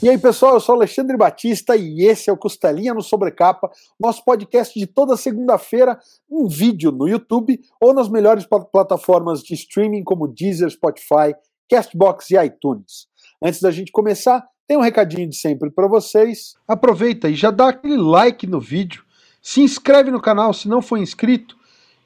E aí, pessoal, eu sou Alexandre Batista e esse é o Costelinha no Sobrecapa, nosso podcast de toda segunda-feira, um vídeo no YouTube ou nas melhores plataformas de streaming como Deezer, Spotify, Castbox e iTunes. Antes da gente começar, tem um recadinho de sempre para vocês. Aproveita e já dá aquele like no vídeo, se inscreve no canal se não for inscrito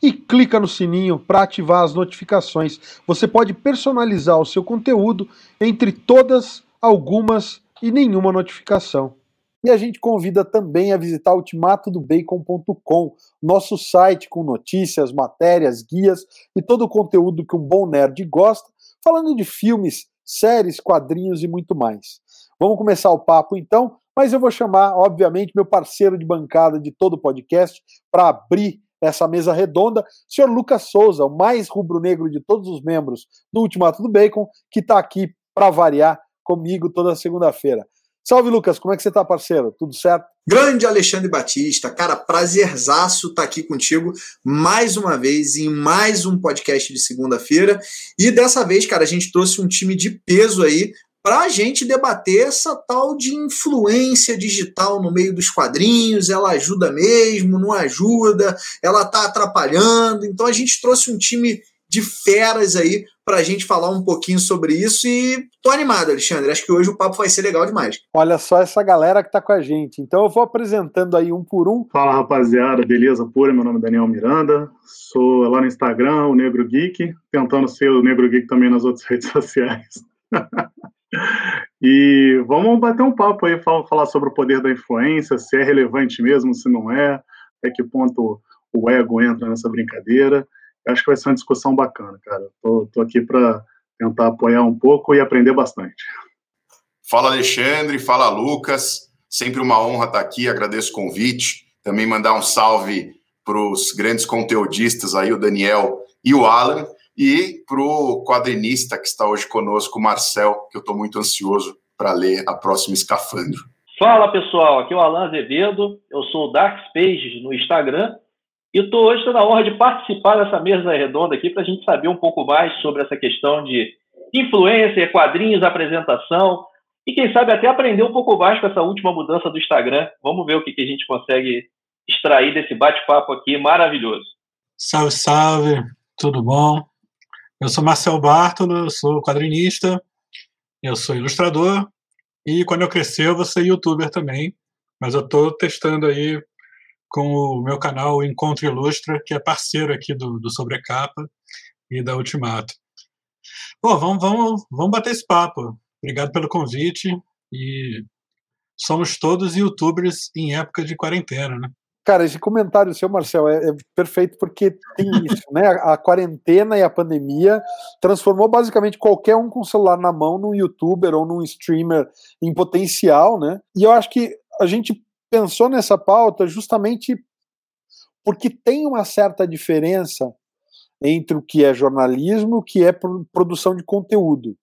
e clica no sininho para ativar as notificações. Você pode personalizar o seu conteúdo entre todas, algumas e nenhuma notificação. E a gente convida também a visitar ultimatodobacon.com, nosso site com notícias, matérias, guias e todo o conteúdo que um bom nerd gosta, falando de filmes, séries, quadrinhos e muito mais. Vamos começar o papo então, mas eu vou chamar, obviamente, meu parceiro de bancada de todo o podcast para abrir essa mesa redonda, senhor Lucas Souza, o mais rubro-negro de todos os membros do Ultimato do Bacon, que está aqui para variar comigo toda segunda-feira. Salve, Lucas, como é que você tá, parceiro? Tudo certo? Grande Alexandre Batista, cara, prazerzaço estar tá aqui contigo mais uma vez em mais um podcast de segunda-feira. E dessa vez, cara, a gente trouxe um time de peso aí para a gente debater essa tal de influência digital no meio dos quadrinhos. Ela ajuda mesmo, não ajuda, ela tá atrapalhando. Então a gente trouxe um time de feras aí para a gente falar um pouquinho sobre isso e tô animado, Alexandre. Acho que hoje o papo vai ser legal demais. Olha só essa galera que tá com a gente. Então eu vou apresentando aí um por um. Fala rapaziada, beleza pura? Meu nome é Daniel Miranda, sou lá no Instagram, o Negro Geek, tentando ser o Negro Geek também nas outras redes sociais. e vamos bater um papo aí, falar sobre o poder da influência, se é relevante mesmo, se não é, até que ponto o ego entra nessa brincadeira. Eu acho que vai ser uma discussão bacana, cara. Tô, tô aqui para tentar apoiar um pouco e aprender bastante. Fala Alexandre, fala Lucas. Sempre uma honra estar aqui, agradeço o convite. Também mandar um salve para os grandes conteudistas aí, o Daniel e o Alan, e para o quadrinista que está hoje conosco, o Marcel, que eu estou muito ansioso para ler a próxima Escafandro. Fala pessoal, aqui é o Alan Azevedo, eu sou o Dark Spaces no Instagram e estou hoje na honra de participar dessa mesa redonda aqui para a gente saber um pouco mais sobre essa questão de influência, quadrinhos, apresentação e quem sabe até aprender um pouco mais com essa última mudança do Instagram. Vamos ver o que, que a gente consegue extrair desse bate-papo aqui maravilhoso. Salve, salve, tudo bom? Eu sou Marcel Bartolo, eu sou quadrinista, eu sou ilustrador e quando eu crescer eu vou ser youtuber também, mas eu estou testando aí com o meu canal Encontro Ilustra, que é parceiro aqui do, do Sobrecapa e da Ultimato. Pô, vamos, vamos, vamos bater esse papo. Obrigado pelo convite e somos todos youtubers em época de quarentena, né? Cara, esse comentário seu, Marcel, é, é, perfeito porque tem isso, né? A, a, quarentena e a pandemia transformou basicamente qualquer um com o celular na mão num youtuber ou num streamer em potencial, né? E eu acho que a gente pensou nessa pauta justamente porque tem uma certa diferença entre o que é jornalismo e o que é produção de conteúdo.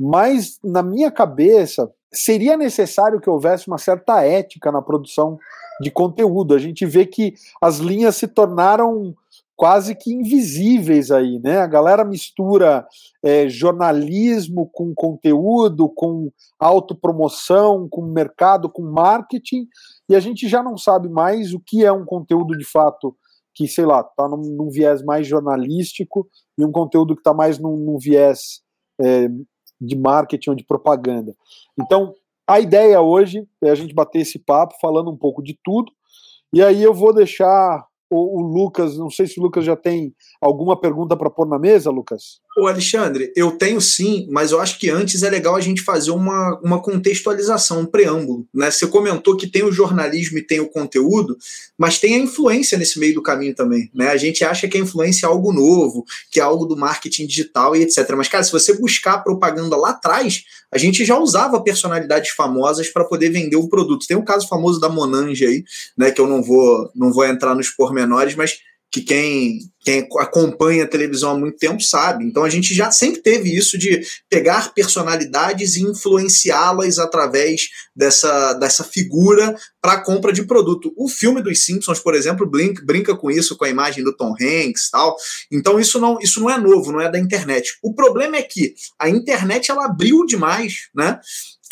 Mas, na minha cabeça, seria necessário que houvesse uma certa ética na produção de conteúdo. A gente vê que as linhas se tornaram quase que invisíveis aí, né? A galera mistura é, jornalismo com conteúdo, com autopromoção, com mercado, com marketing, e a gente já não sabe mais o que é um conteúdo de fato que, sei lá, está num, num, viés mais jornalístico e um conteúdo que está mais num, num viés é, de marketing ou de propaganda. Então, a ideia hoje é a gente bater esse papo falando um pouco de tudo, e aí eu vou deixar o, o Lucas, não sei se o Lucas já tem alguma pergunta para pôr na mesa, Lucas. Ô Alexandre, eu tenho sim, mas eu acho que antes é legal a gente fazer uma, uma contextualização, um preâmbulo. Né? Você comentou que tem o jornalismo e tem o conteúdo, mas tem a influência nesse meio do caminho também. Né? A gente acha que a influência é algo novo, que é algo do marketing digital e etc. Mas, cara, se você buscar propaganda lá atrás, a gente já usava personalidades famosas para poder vender o produto. Tem o caso famoso da Monange aí, né? Que eu não vou, não vou entrar nos pormenores, mas que quem quem acompanha a televisão há muito tempo sabe. Então a gente já sempre teve isso de pegar personalidades e influenciá-las através dessa, dessa figura para a compra de produto. O filme dos Simpsons, por exemplo, brinca, brinca com isso, com a imagem do Tom Hanks tal. Então isso não, isso não é novo, não é da internet. O problema é que a internet ela abriu demais, né?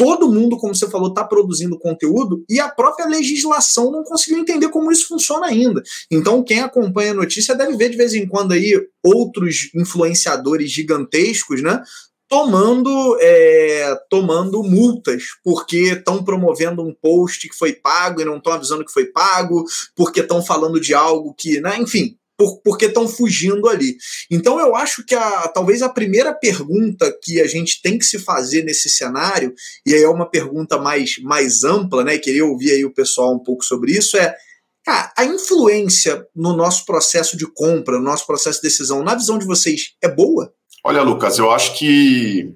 Todo mundo, como você falou, está produzindo conteúdo e a própria legislação não conseguiu entender como isso funciona ainda. Então, quem acompanha a notícia deve ver de vez em quando aí outros influenciadores gigantescos, né? Tomando, é, tomando multas porque estão promovendo um post que foi pago e não estão avisando que foi pago, porque estão falando de algo que, né? Enfim, por, porque estão fugindo ali. Então eu acho que a, talvez a primeira pergunta que a gente tem que se fazer nesse cenário, e aí é uma pergunta mais, mais ampla, né? Queria ouvir aí o pessoal um pouco sobre isso, é cara, a influência no nosso processo de compra, no nosso processo de decisão, na visão de vocês, é boa? Olha, Lucas, eu acho que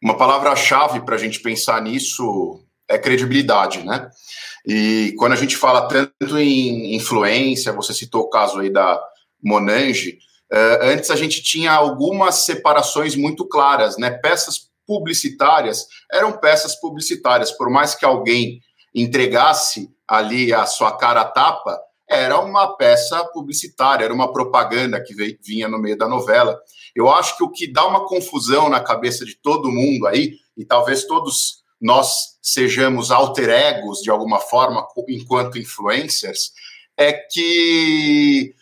uma palavra-chave para a gente pensar nisso é credibilidade, né? E quando a gente fala tanto em influência, você citou o caso aí da, Monange, uh, antes a gente tinha algumas separações muito claras, né? Peças publicitárias eram peças publicitárias, por mais que alguém entregasse ali a sua cara a tapa, era uma peça publicitária, era uma propaganda que vinha no meio da novela. Eu acho que o que dá uma confusão na cabeça de todo mundo aí, e talvez todos nós sejamos alter egos de alguma forma enquanto influencers, é que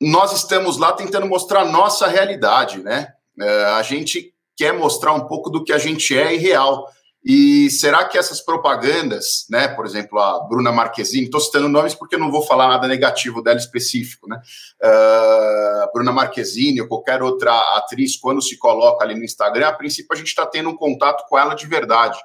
nós estamos lá tentando mostrar nossa realidade, né? É, a gente quer mostrar um pouco do que a gente é e real. E será que essas propagandas, né, por exemplo, a Bruna Marquezine, estou citando nomes porque não vou falar nada negativo dela específico, né? Uh, Bruna Marquezine ou qualquer outra atriz, quando se coloca ali no Instagram, a princípio a gente está tendo um contato com ela de verdade.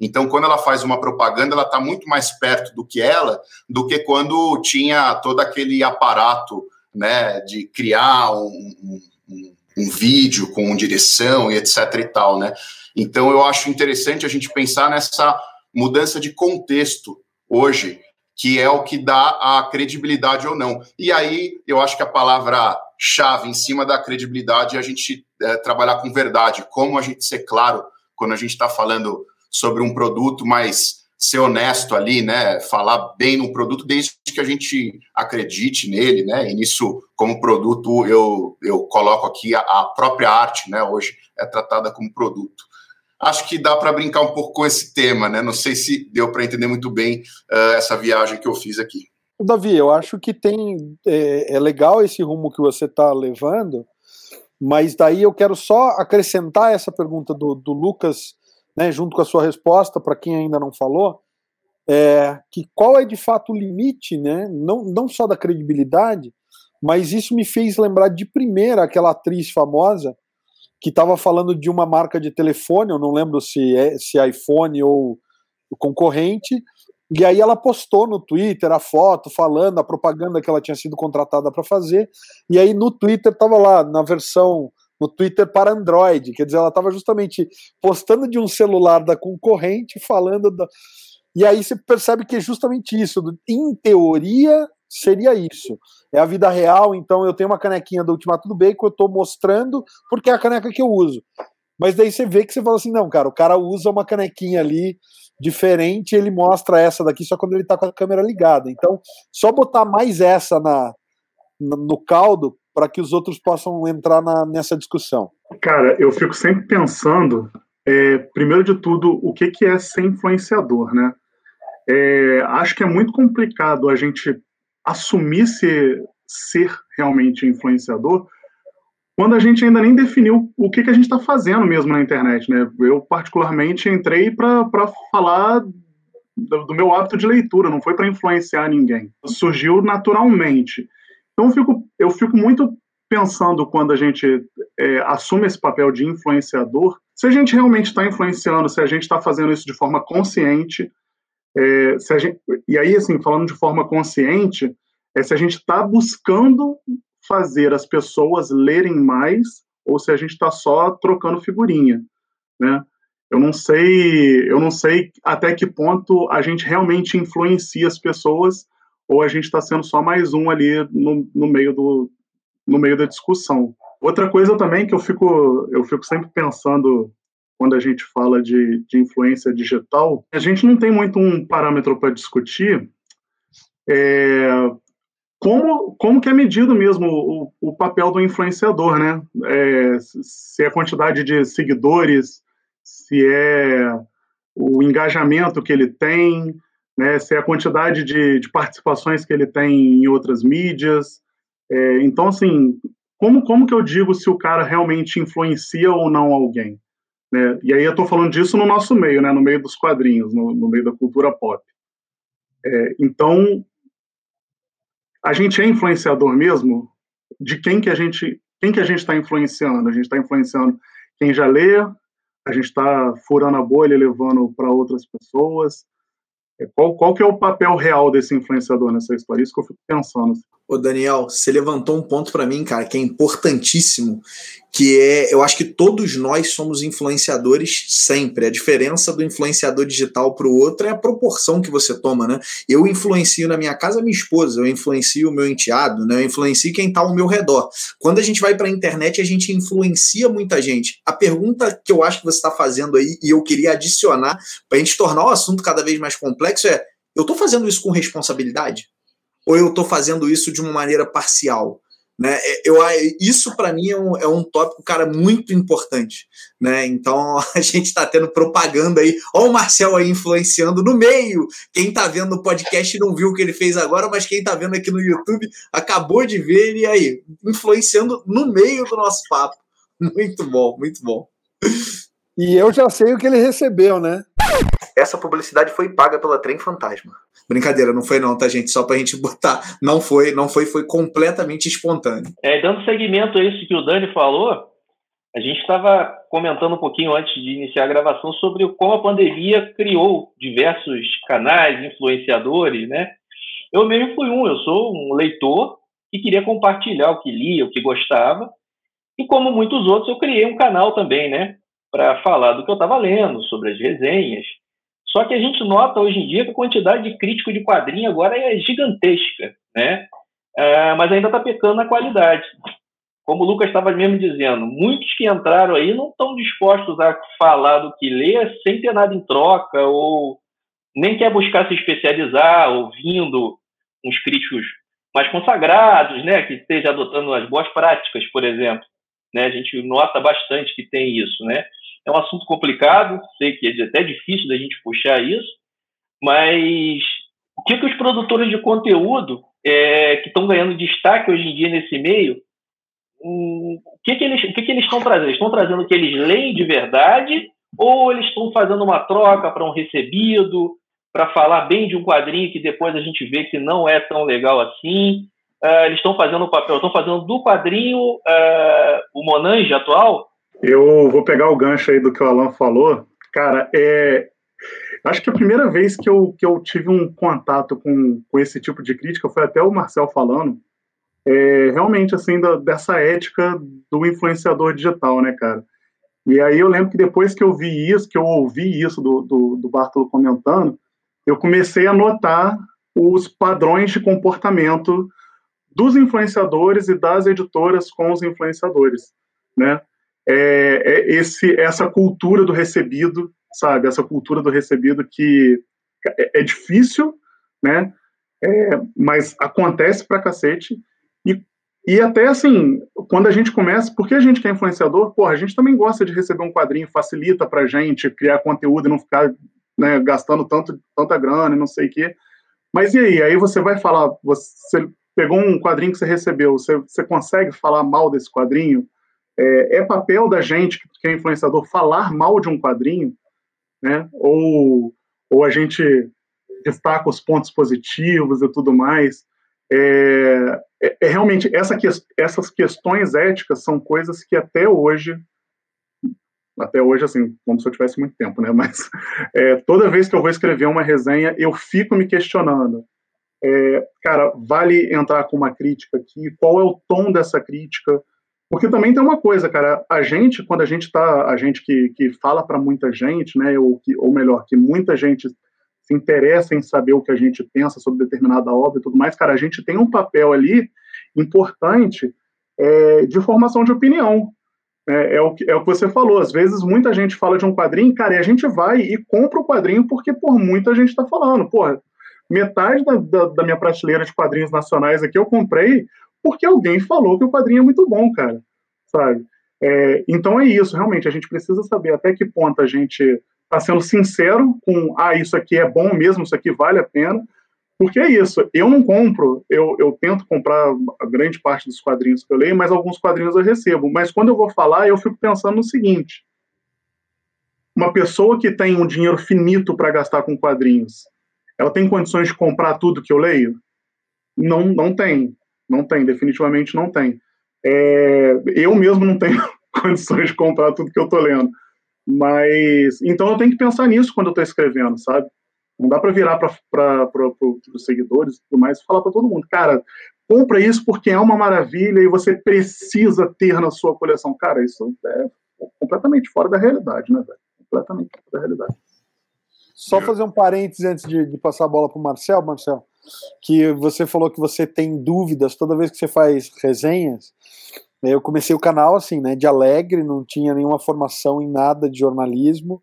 Então, quando ela faz uma propaganda, ela está muito mais perto do que ela do que quando tinha todo aquele aparato né, de criar um, um, um vídeo com direção e etc e tal, né? Então eu acho interessante a gente pensar nessa mudança de contexto hoje, que é o que dá a credibilidade ou não. E aí eu acho que a palavra chave em cima da credibilidade é a gente é, trabalhar com verdade, como a gente ser claro quando a gente está falando sobre um produto, mas ser honesto ali, né? Falar bem no produto, desde que a gente acredite nele, né? E nisso, como produto, eu, eu coloco aqui a, a própria arte, né? Hoje é tratada como produto. Acho que dá para brincar um pouco com esse tema, né? Não sei se deu para entender muito bem uh, essa viagem que eu fiz aqui. Davi, eu acho que tem é, é legal esse rumo que você está levando, mas daí eu quero só acrescentar essa pergunta do, do Lucas né, junto com a sua resposta, para quem ainda não falou, é, que qual é de fato o limite, né, não, não só da credibilidade, mas isso me fez lembrar de primeira aquela atriz famosa que estava falando de uma marca de telefone, eu não lembro se é se é iPhone ou concorrente, e aí ela postou no Twitter a foto falando a propaganda que ela tinha sido contratada para fazer, e aí no Twitter estava lá na versão no Twitter para Android. Quer dizer, ela estava justamente postando de um celular da concorrente, falando da. E aí você percebe que é justamente isso. Em teoria, seria isso. É a vida real, então eu tenho uma canequinha do Ultimato do Bacon, eu estou mostrando porque é a caneca que eu uso. Mas daí você vê que você fala assim, não, cara, o cara usa uma canequinha ali diferente, ele mostra essa daqui só quando ele está com a câmera ligada. Então, só botar mais essa na, no caldo para que os outros possam entrar na, nessa discussão? Cara, eu fico sempre pensando, é, primeiro de tudo, o que, que é ser influenciador, né? É, acho que é muito complicado a gente assumir ser, ser realmente influenciador quando a gente ainda nem definiu o que, que a gente está fazendo mesmo na internet, né? Eu, particularmente, entrei para falar do, do meu hábito de leitura, não foi para influenciar ninguém. Surgiu naturalmente. Então eu fico, eu fico muito pensando quando a gente é, assume esse papel de influenciador, se a gente realmente está influenciando, se a gente está fazendo isso de forma consciente, é, se a gente, e aí assim falando de forma consciente, é se a gente está buscando fazer as pessoas lerem mais ou se a gente está só trocando figurinha, né? Eu não sei, eu não sei até que ponto a gente realmente influencia as pessoas ou a gente está sendo só mais um ali no, no meio do no meio da discussão. Outra coisa também que eu fico, eu fico sempre pensando quando a gente fala de, de influência digital, a gente não tem muito um parâmetro para discutir é, como, como que é medido mesmo o, o papel do influenciador, né? É, se é a quantidade de seguidores, se é o engajamento que ele tem, né? se é a quantidade de, de participações que ele tem em outras mídias. É, então, assim, como, como que eu digo se o cara realmente influencia ou não alguém? Né? E aí eu estou falando disso no nosso meio, né? no meio dos quadrinhos, no, no meio da cultura pop. É, então, a gente é influenciador mesmo de quem que a gente quem que a gente está influenciando? A gente está influenciando quem já lê, a gente está furando a bolha, levando para outras pessoas. Qual, qual que é o papel real desse influenciador nessa história? Isso que eu fico pensando. Ô Daniel, você levantou um ponto para mim, cara, que é importantíssimo, que é, eu acho que todos nós somos influenciadores sempre. A diferença do influenciador digital para o outro é a proporção que você toma, né? Eu influencio na minha casa a minha esposa, eu influencio o meu enteado, né? Eu influencio quem está ao meu redor. Quando a gente vai para a internet, a gente influencia muita gente. A pergunta que eu acho que você está fazendo aí, e eu queria adicionar, para a gente tornar o assunto cada vez mais complexo, é: eu estou fazendo isso com responsabilidade? Ou eu estou fazendo isso de uma maneira parcial? Né? É, eu, isso para mim é um, é um tópico, cara, muito importante. Né? Então a gente está tendo propaganda aí. Olha o Marcel aí influenciando no meio. Quem está vendo no podcast não viu o que ele fez agora, mas quem está vendo aqui no YouTube acabou de ver ele aí, influenciando no meio do nosso papo. Muito bom, muito bom. E eu já sei o que ele recebeu, né? Essa publicidade foi paga pela Trem Fantasma. Brincadeira, não foi não, tá, gente? Só pra gente botar. Não foi, não foi, foi completamente espontâneo. É, dando seguimento a isso que o Dani falou, a gente estava comentando um pouquinho antes de iniciar a gravação sobre como a pandemia criou diversos canais, influenciadores, né? Eu mesmo fui um, eu sou um leitor que queria compartilhar o que lia, o que gostava, e como muitos outros, eu criei um canal também, né? Para falar do que eu estava lendo, sobre as resenhas, só que a gente nota hoje em dia que a quantidade de crítico de quadrinho agora é gigantesca, né? É, mas ainda está pecando na qualidade. Como o Lucas estava mesmo dizendo, muitos que entraram aí não estão dispostos a falar do que lê sem ter nada em troca, ou nem quer buscar se especializar, ouvindo uns críticos mais consagrados, né, que esteja adotando as boas práticas, por exemplo. Né? A gente nota bastante que tem isso, né? É um assunto complicado, sei que é até difícil da gente puxar isso, mas o que, que os produtores de conteúdo é, que estão ganhando destaque hoje em dia nesse meio, hum, o que, que eles que, que eles estão trazendo? estão trazendo o que eles leem de verdade ou eles estão fazendo uma troca para um recebido, para falar bem de um quadrinho que depois a gente vê que não é tão legal assim? Uh, eles estão fazendo o papel, estão fazendo do quadrinho uh, o Monange atual eu vou pegar o gancho aí do que o Alan falou. Cara, é, acho que a primeira vez que eu, que eu tive um contato com, com esse tipo de crítica foi até o Marcel falando, é, realmente, assim, da, dessa ética do influenciador digital, né, cara? E aí eu lembro que depois que eu vi isso, que eu ouvi isso do, do, do Bartolo comentando, eu comecei a notar os padrões de comportamento dos influenciadores e das editoras com os influenciadores, né? É, é esse, essa cultura do recebido, sabe? Essa cultura do recebido que é, é difícil, né? É, mas acontece pra cacete. E, e até assim, quando a gente começa, porque a gente que é influenciador, porra, a gente também gosta de receber um quadrinho, facilita pra gente criar conteúdo e não ficar né, gastando tanto, tanta grana e não sei o quê. Mas e aí? Aí você vai falar, você pegou um quadrinho que você recebeu, você, você consegue falar mal desse quadrinho? É, é papel da gente, que é influenciador, falar mal de um quadrinho, né? Ou, ou a gente destaca os pontos positivos e tudo mais. É, é, é realmente essa que, essas questões éticas são coisas que até hoje até hoje, assim, como se eu tivesse muito tempo, né? Mas é, toda vez que eu vou escrever uma resenha, eu fico me questionando. É, cara, vale entrar com uma crítica aqui? Qual é o tom dessa crítica? Porque também tem uma coisa, cara, a gente, quando a gente tá, a gente que, que fala para muita gente, né, ou, que, ou melhor, que muita gente se interessa em saber o que a gente pensa sobre determinada obra e tudo mais, cara, a gente tem um papel ali importante é, de formação de opinião. É, é, o que, é o que você falou. Às vezes muita gente fala de um quadrinho, cara, e a gente vai e compra o quadrinho porque por muita gente está falando. Porra, metade da, da, da, minha prateleira de quadrinhos nacionais aqui eu comprei porque alguém falou que o quadrinho é muito bom, cara. Sabe? É, então é isso, realmente, a gente precisa saber até que ponto a gente está sendo sincero com, ah, isso aqui é bom mesmo, isso aqui vale a pena, porque é isso, eu não compro, eu, eu tento comprar a grande parte dos quadrinhos que eu leio, mas alguns quadrinhos eu recebo. Mas quando eu vou falar, eu fico pensando no seguinte: uma pessoa que tem um dinheiro finito para gastar com quadrinhos, ela tem condições de comprar tudo que eu leio? Não, não tem. Não tem, definitivamente não tem. É, eu mesmo não tenho condições de comprar tudo que eu estou lendo. Mas, então eu tenho que pensar nisso quando eu estou escrevendo, sabe? Não dá para virar para os seguidores e tudo mais e falar para todo mundo, cara, compra isso porque é uma maravilha e você precisa ter na sua coleção. Cara, isso é completamente fora da realidade, né, velho? Completamente fora da realidade. Só fazer um parênteses antes de, de passar a bola para o Marcel, Marcel, que você falou que você tem dúvidas toda vez que você faz resenhas. Eu comecei o canal assim, né, de alegre, não tinha nenhuma formação em nada de jornalismo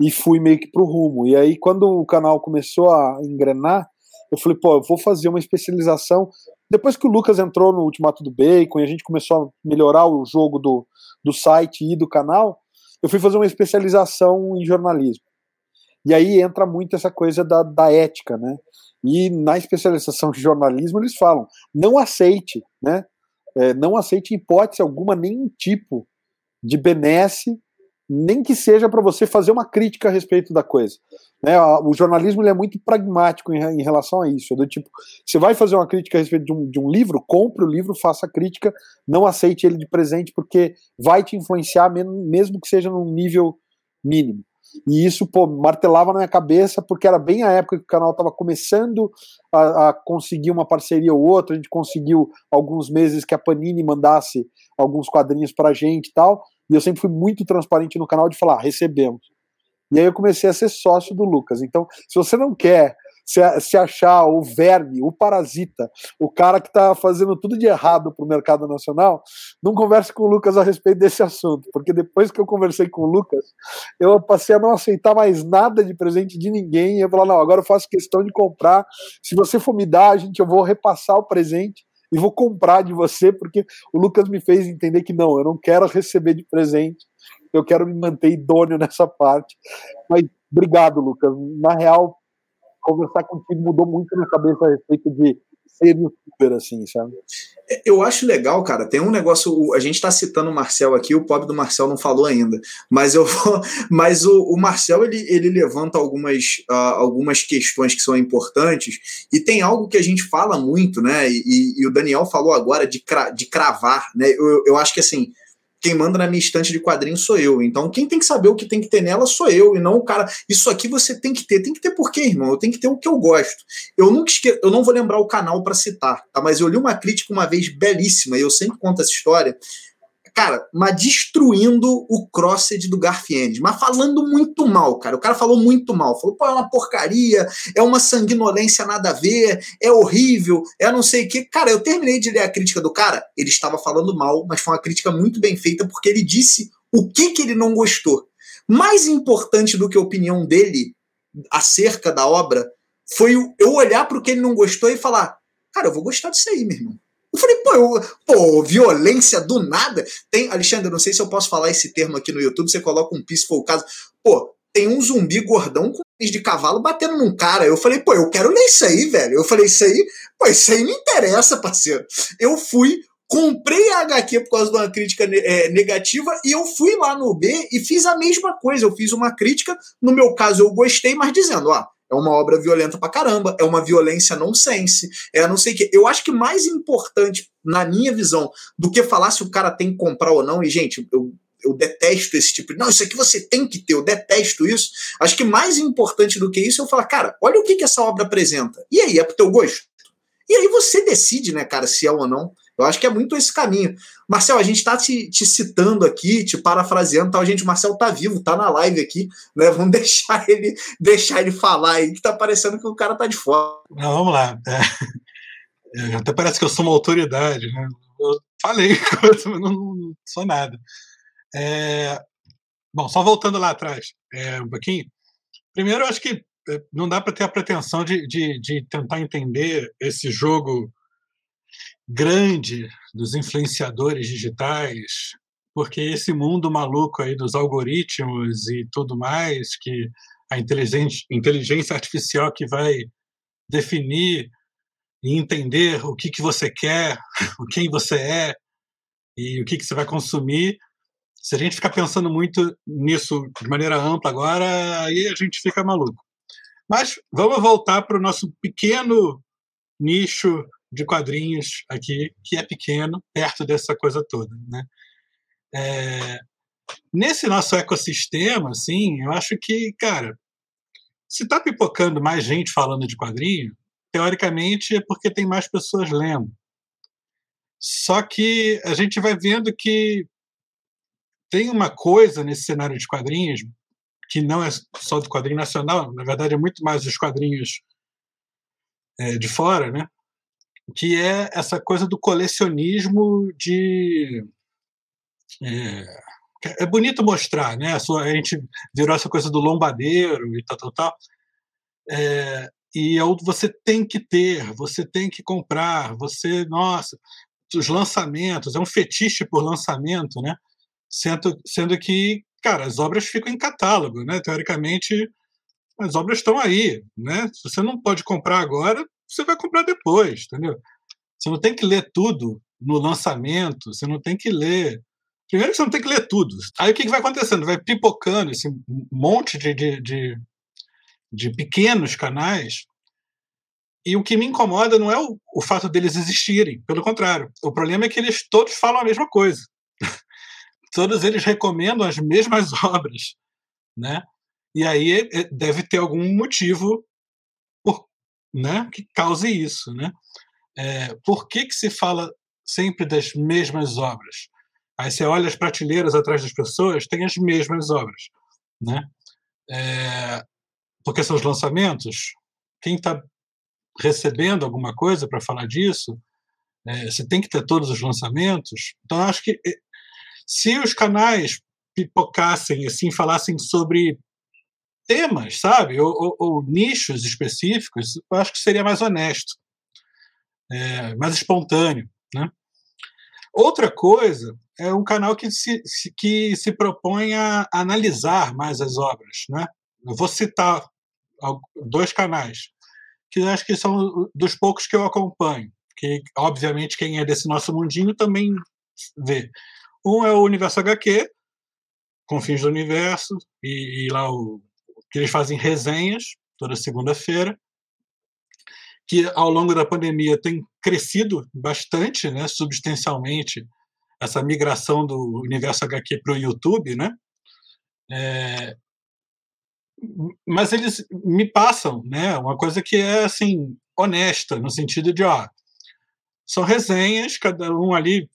e fui meio que pro rumo. E aí, quando o canal começou a engrenar, eu falei, pô, eu vou fazer uma especialização. Depois que o Lucas entrou no Ultimato do Bacon e a gente começou a melhorar o jogo do, do site e do canal, eu fui fazer uma especialização em jornalismo. E aí entra muito essa coisa da, da ética, né? E na especialização de jornalismo eles falam, não aceite, né? É, não aceite hipótese alguma, nenhum tipo de benesse nem que seja para você fazer uma crítica a respeito da coisa. Né? O jornalismo é muito pragmático em, em, relação a isso. É do tipo, você vai fazer uma crítica a respeito de um, de um livro, compre o livro, faça a crítica, não aceite ele de presente, porque vai te influenciar, mesmo que seja num nível mínimo. E isso, pô, martelava na minha cabeça, porque era bem a época que o canal estava começando a, a, conseguir uma parceria ou outra. A gente conseguiu alguns meses que a Panini mandasse alguns quadrinhos pra gente e tal. E eu sempre fui muito transparente no canal de falar, ah, recebemos. E aí eu comecei a ser sócio do Lucas. Então, se você não quer se, se achar o verme, o parasita, o cara que está fazendo tudo de errado para o mercado nacional, não converse com o Lucas a respeito desse assunto, porque depois que eu conversei com o Lucas, eu passei a não aceitar mais nada de presente de ninguém. E eu falar, não, agora eu faço questão de comprar. Se você for me dar, gente, eu vou repassar o presente e vou comprar de você, porque o Lucas me fez entender que não, eu não quero receber de presente, eu quero me manter idôneo nessa parte. Mas obrigado, Lucas. Na real, conversar contigo mudou muito minha cabeça a respeito de ser youtuber, assim, sabe? Eu acho legal, cara. Tem um negócio. A gente está citando o Marcel aqui, o pobre do Marcel não falou ainda. Mas eu vou, mas o, o Marcel ele, ele levanta algumas, uh, algumas questões que são importantes. E tem algo que a gente fala muito, né? E, e o Daniel falou agora de, cra, de cravar, né? Eu, eu acho que assim quem manda na minha estante de quadrinhos sou eu. Então, quem tem que saber o que tem que ter nela sou eu, e não o cara. Isso aqui você tem que ter. Tem que ter por quê, irmão? Eu tenho que ter o que eu gosto. Eu nunca esque... eu não vou lembrar o canal para citar, tá? Mas eu li uma crítica uma vez belíssima, e eu sempre conto essa história, cara, mas destruindo o crossed do Garfield, mas falando muito mal, cara. O cara falou muito mal. Falou, pô, é uma porcaria, é uma sanguinolência nada a ver, é horrível, é não sei o que. Cara, eu terminei de ler a crítica do cara, ele estava falando mal, mas foi uma crítica muito bem feita porque ele disse o que, que ele não gostou. Mais importante do que a opinião dele acerca da obra foi eu olhar para o que ele não gostou e falar: cara, eu vou gostar disso aí, meu irmão. Eu falei, pô, eu, pô, violência do nada? Tem, Alexandre, não sei se eu posso falar esse termo aqui no YouTube, você coloca um o caso. Pô, tem um zumbi gordão com de cavalo batendo num cara. Eu falei, pô, eu quero ler isso aí, velho. Eu falei, isso aí, pô, isso aí me interessa, parceiro. Eu fui, comprei a HQ por causa de uma crítica é, negativa e eu fui lá no B e fiz a mesma coisa. Eu fiz uma crítica, no meu caso eu gostei, mas dizendo, ó, é uma obra violenta pra caramba, é uma violência nonsense, é não sei o quê. Eu acho que mais importante, na minha visão, do que falar se o cara tem que comprar ou não, e, gente, eu, eu detesto esse tipo de. Não, isso aqui você tem que ter, eu detesto isso. Acho que mais importante do que isso é eu falar, cara, olha o que, que essa obra apresenta. E aí, é pro teu gosto? E aí você decide, né, cara, se é ou não. Eu acho que é muito esse caminho. Marcel, a gente está te, te, citando aqui, te parafraseando, tal. Gente, o Marcel tá vivo, tá na live aqui, né? Vamos deixar ele deixar ele falar aí, que tá parecendo que o cara tá de fora. Não, vamos lá. É, é, até parece que eu sou uma autoridade, né? Eu falei, não, não, não sou nada. É, bom, só voltando lá atrás é, um pouquinho. Primeiro, eu acho que é, não dá para ter a pretensão de, de, de tentar entender esse jogo grande dos influenciadores digitais, porque esse mundo maluco aí dos algoritmos e tudo mais, que a inteligência, artificial que vai definir e entender o que, que você quer, quem você é e o que, que você vai consumir. Se a gente ficar pensando muito nisso de maneira ampla agora, aí a gente fica maluco. Mas vamos voltar para o nosso pequeno nicho de quadrinhos aqui, que é pequeno, perto dessa coisa toda. Né? É, nesse nosso ecossistema, assim, eu acho que, cara, se está pipocando mais gente falando de quadrinho, teoricamente é porque tem mais pessoas lendo. Só que a gente vai vendo que tem uma coisa nesse cenário de quadrinhos que não é só do quadrinho nacional, na verdade é muito mais dos quadrinhos é, de fora, né? Que é essa coisa do colecionismo de é, é bonito mostrar, né? A, gente virou essa coisa do lombadeiro e tal, tal, tal. É, e você tem que ter, você tem que comprar, você, nossa, os lançamentos, é um fetiche por lançamento, né? Sendo, sendo que, cara, as obras ficam em catálogo, né? Teoricamente, as obras estão aí, né? Se você não pode comprar agora, você vai comprar depois, entendeu? Você não tem que ler tudo no lançamento, você não tem que ler Primeiro você não tem que ler tudo. Aí o que, que vai acontecendo? Vai pipocando esse monte de, de, de, de, pequenos canais. E o que me incomoda não é o, o fato deles existirem, pelo contrário. O problema é que eles todos falam a mesma coisa. todos eles recomendam as mesmas obras. Né? E aí é, deve ter algum motivo né, que cause isso. Né? É, por que, que se fala sempre das mesmas obras? Aí você olha as prateleiras atrás das pessoas, tem as mesmas obras, né? É, porque são os lançamentos. Quem está recebendo alguma coisa para falar disso, é, você tem que ter todos os lançamentos. Então, acho que é, se os canais pipocassem, assim, falassem sobre temas, sabe, ou, ou, ou nichos específicos, eu acho que seria mais honesto, é, mais espontâneo, né? Outra coisa é um canal que se, que se propõe a analisar mais as obras. Né? Eu vou citar dois canais, que acho que são dos poucos que eu acompanho, que, obviamente, quem é desse nosso mundinho também vê. Um é o Universo HQ, Confins do Universo, e, e lá o, que eles fazem resenhas toda segunda-feira, que ao longo da pandemia tem crescido bastante, né, substancialmente, essa migração do universo HQ para o YouTube, né? É, mas eles me passam, né? Uma coisa que é assim honesta no sentido de, ó, são resenhas, cada um ali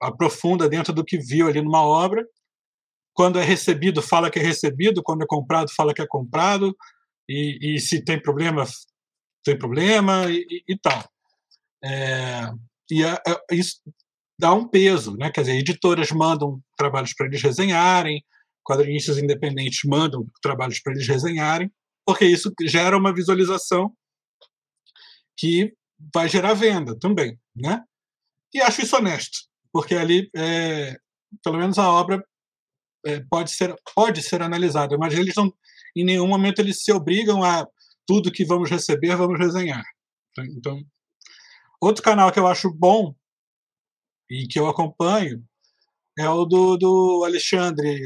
aprofunda dentro do que viu ali numa obra. Quando é recebido, fala que é recebido. Quando é comprado, fala que é comprado. E, e se tem problema, tem problema e, e tal. É, e é, é, isso dá um peso, né? Quer dizer, editoras mandam trabalhos para eles resenharem, quadrinistas independentes mandam trabalhos para eles resenharem, porque isso gera uma visualização que vai gerar venda também, né? E acho isso honesto, porque ali, é, pelo menos a obra pode ser pode ser analisada, mas eles não, em nenhum momento eles se obrigam a tudo que vamos receber vamos resenhar. Então, outro canal que eu acho bom e que eu acompanho é o do, do Alexandre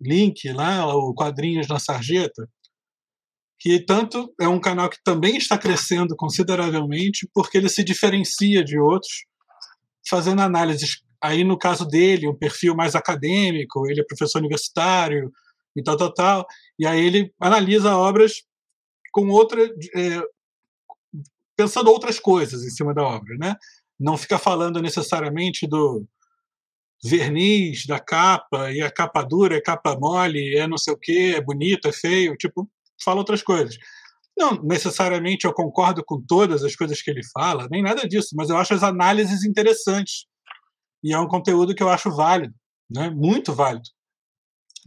Link, lá, o Quadrinhos na Sarjeta, que tanto é um canal que também está crescendo consideravelmente, porque ele se diferencia de outros, fazendo análises. Aí, no caso dele, um perfil mais acadêmico, ele é professor universitário e tal, tal, tal, e aí ele analisa obras com outra. É, pensando outras coisas em cima da obra, né? não fica falando necessariamente do verniz da capa, e a capa dura, é capa mole, é não sei o que, é bonito, é feio, tipo, fala outras coisas. Não necessariamente eu concordo com todas as coisas que ele fala, nem nada disso, mas eu acho as análises interessantes. E é um conteúdo que eu acho válido, né? muito válido.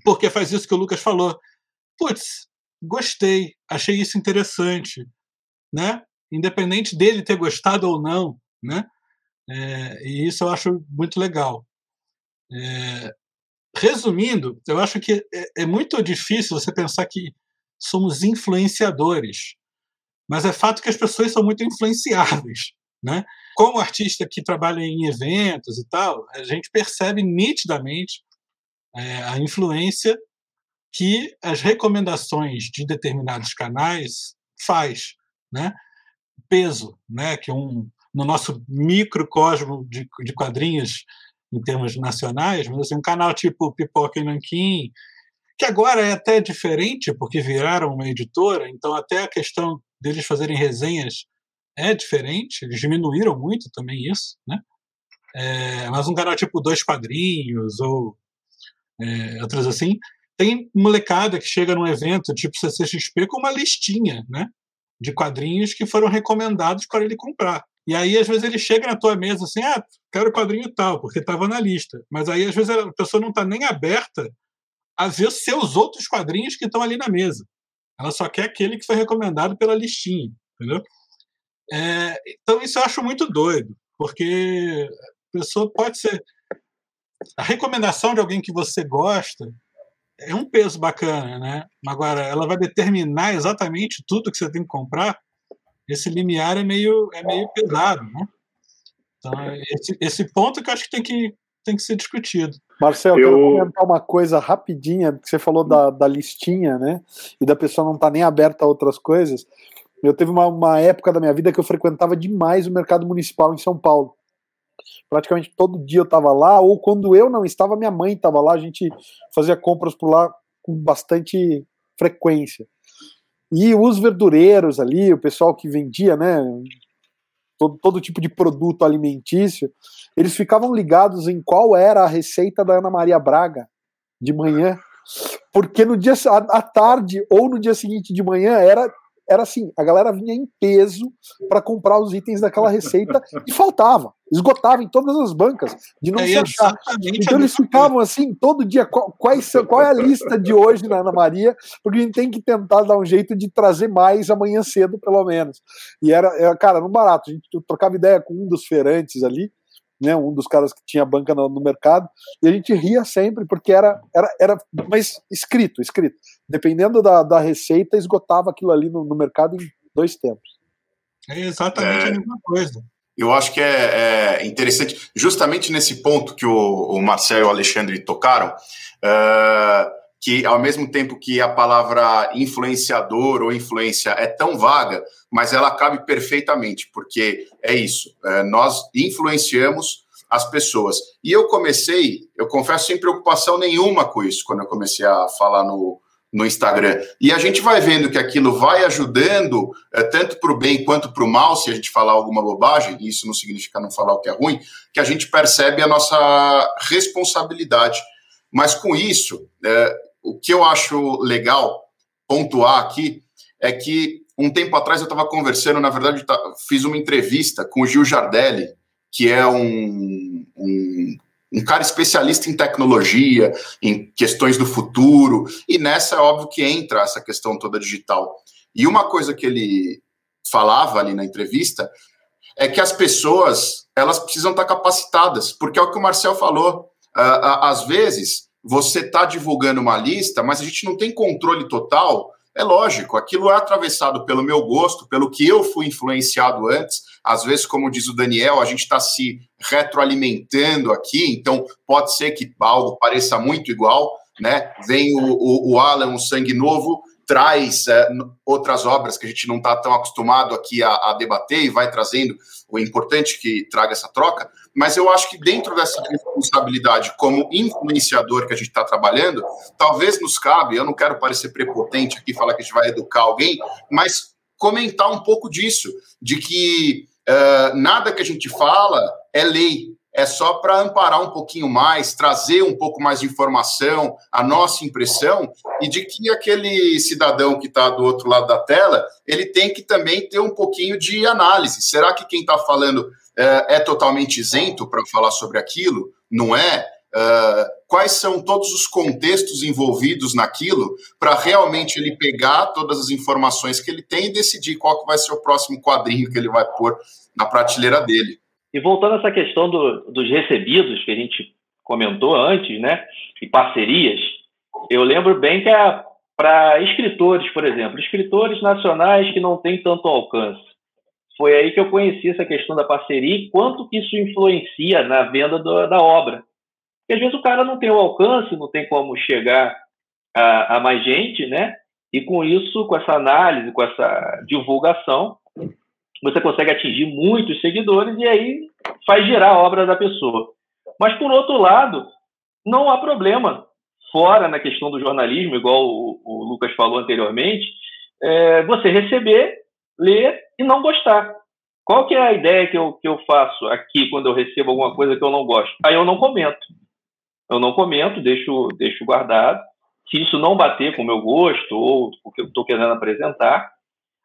Porque faz isso que o Lucas falou. Putz, gostei, achei isso interessante, né? Independente dele ter gostado ou não, né? É, e isso eu acho muito legal. É, resumindo, eu acho que é, é muito difícil você pensar que somos influenciadores, mas é fato que as pessoas são muito influenciáveis, né? Como artista que trabalha em eventos e tal, a gente percebe nitidamente é, a influência que as recomendações de determinados canais faz, né? Peso, né? Que um no nosso microcosmo de, de quadrinhos em termos nacionais, mas assim, um canal tipo Pipoca e Nanquim, que agora é até diferente porque viraram uma editora, então até a questão deles fazerem resenhas é diferente, eles diminuíram muito também isso, né? É, mas um canal tipo Dois Quadrinhos ou é, outras assim, tem molecada que chega num evento tipo CCXP com uma listinha, né? De quadrinhos que foram recomendados para ele comprar. E aí, às vezes, ele chega na tua mesa assim, ah, quero quadrinho tal, porque estava na lista. Mas aí, às vezes, a pessoa não está nem aberta a ver seus outros quadrinhos que estão ali na mesa. Ela só quer aquele que foi recomendado pela listinha, entendeu? É, então, isso eu acho muito doido, porque a pessoa pode ser. A recomendação de alguém que você gosta é um peso bacana, né? Agora, ela vai determinar exatamente tudo que você tem que comprar. Esse limiar é meio, é meio pesado, né? Então, esse, esse ponto que eu acho que tem que, tem que ser discutido. Marcelo, eu quero comentar uma coisa rapidinha, que você falou da, da listinha, né? E da pessoa não estar tá nem aberta a outras coisas. Eu teve uma, uma época da minha vida que eu frequentava demais o mercado municipal em São Paulo. Praticamente todo dia eu estava lá, ou quando eu não estava, minha mãe estava lá, a gente fazia compras por lá com bastante frequência. E os verdureiros ali, o pessoal que vendia, né, todo, todo tipo de produto alimentício, eles ficavam ligados em qual era a receita da Ana Maria Braga de manhã, porque no dia à tarde ou no dia seguinte de manhã era era assim, a galera vinha em peso para comprar os itens daquela receita e faltava, esgotava em todas as bancas, de não é, se achar. Então eles ficavam assim, todo dia, qual, quais, qual é a lista de hoje na Ana Maria, porque a gente tem que tentar dar um jeito de trazer mais amanhã cedo, pelo menos. E era, era cara, no barato, a gente trocava ideia com um dos feirantes ali, né, um dos caras que tinha banca no, no, mercado, e a gente ria sempre, porque era, era, era mas escrito, escrito. Dependendo da, da receita, esgotava aquilo ali no, no mercado em dois tempos. É exatamente é, a mesma coisa. Eu acho que é, é, interessante, justamente nesse ponto que o, o Marcelo e o Alexandre tocaram, uh, que ao mesmo tempo que a palavra influenciador ou influência é tão vaga, mas ela cabe perfeitamente, porque é isso, é, nós influenciamos as pessoas. E eu comecei, eu confesso, sem preocupação nenhuma com isso, quando eu comecei a falar no, no Instagram. E a gente vai vendo que aquilo vai ajudando, é, tanto para o bem quanto para o mal, se a gente falar alguma bobagem, e isso não significa não falar o que é ruim, que a gente percebe a nossa responsabilidade. Mas com isso, é, o que eu acho legal pontuar aqui é que um tempo atrás eu estava conversando, na verdade, tá, fiz uma entrevista com o Gil Jardelli, que é um, um, um, cara especialista em tecnologia, em questões do futuro, e nessa é óbvio que entra essa questão toda digital. E uma coisa que ele falava ali na entrevista é que as pessoas elas precisam estar capacitadas, porque é o que o Marcel falou. Uh, às vezes você está divulgando uma lista, mas a gente não tem controle total. É lógico, aquilo é atravessado pelo meu gosto, pelo que eu fui influenciado antes. Às vezes, como diz o Daniel, a gente está se retroalimentando aqui, então pode ser que algo pareça muito igual, né? Vem o, o, o Alan, um sangue novo, traz é, outras obras que a gente não está tão acostumado aqui a, a, debater e vai trazendo o importante que traga essa troca, mas eu acho que dentro dessa responsabilidade como influenciador que a gente está trabalhando, talvez nos cabe, eu não quero parecer prepotente aqui, falar que a gente vai educar alguém, mas comentar um pouco disso, de que uh, nada que a gente fala é lei, é só para amparar um pouquinho mais, trazer um pouco mais de informação, a nossa impressão, e de que aquele cidadão que está do outro lado da tela, ele tem que também ter um pouquinho de análise. Será que quem está falando é, é, totalmente isento para falar sobre aquilo? Não é? Uh, quais são todos os contextos envolvidos naquilo para realmente ele pegar todas as informações que ele tem e decidir qual que vai ser o próximo quadrinho que ele vai pôr na prateleira dele. E voltando a essa questão do, dos recebidos que a gente comentou antes, né, e parcerias, eu lembro bem que para escritores, por exemplo, escritores nacionais que não têm tanto alcance, foi aí que eu conheci essa questão da parceria e quanto que isso influencia na venda do, da obra. Porque às vezes o cara não tem o alcance, não tem como chegar a, a mais gente, né? E com isso, com essa análise, com essa divulgação, você consegue atingir muitos seguidores e aí faz girar a obra da pessoa. Mas, por outro lado, não há problema, fora na questão do jornalismo, igual o, o Lucas falou anteriormente, é, você receber, ler e não gostar. Qual que é a ideia que eu, que eu faço aqui quando eu recebo alguma coisa que eu não gosto? Aí eu não comento. Eu não comento, deixo, deixo guardado. Se isso não bater com o meu gosto ou o que eu estou querendo apresentar,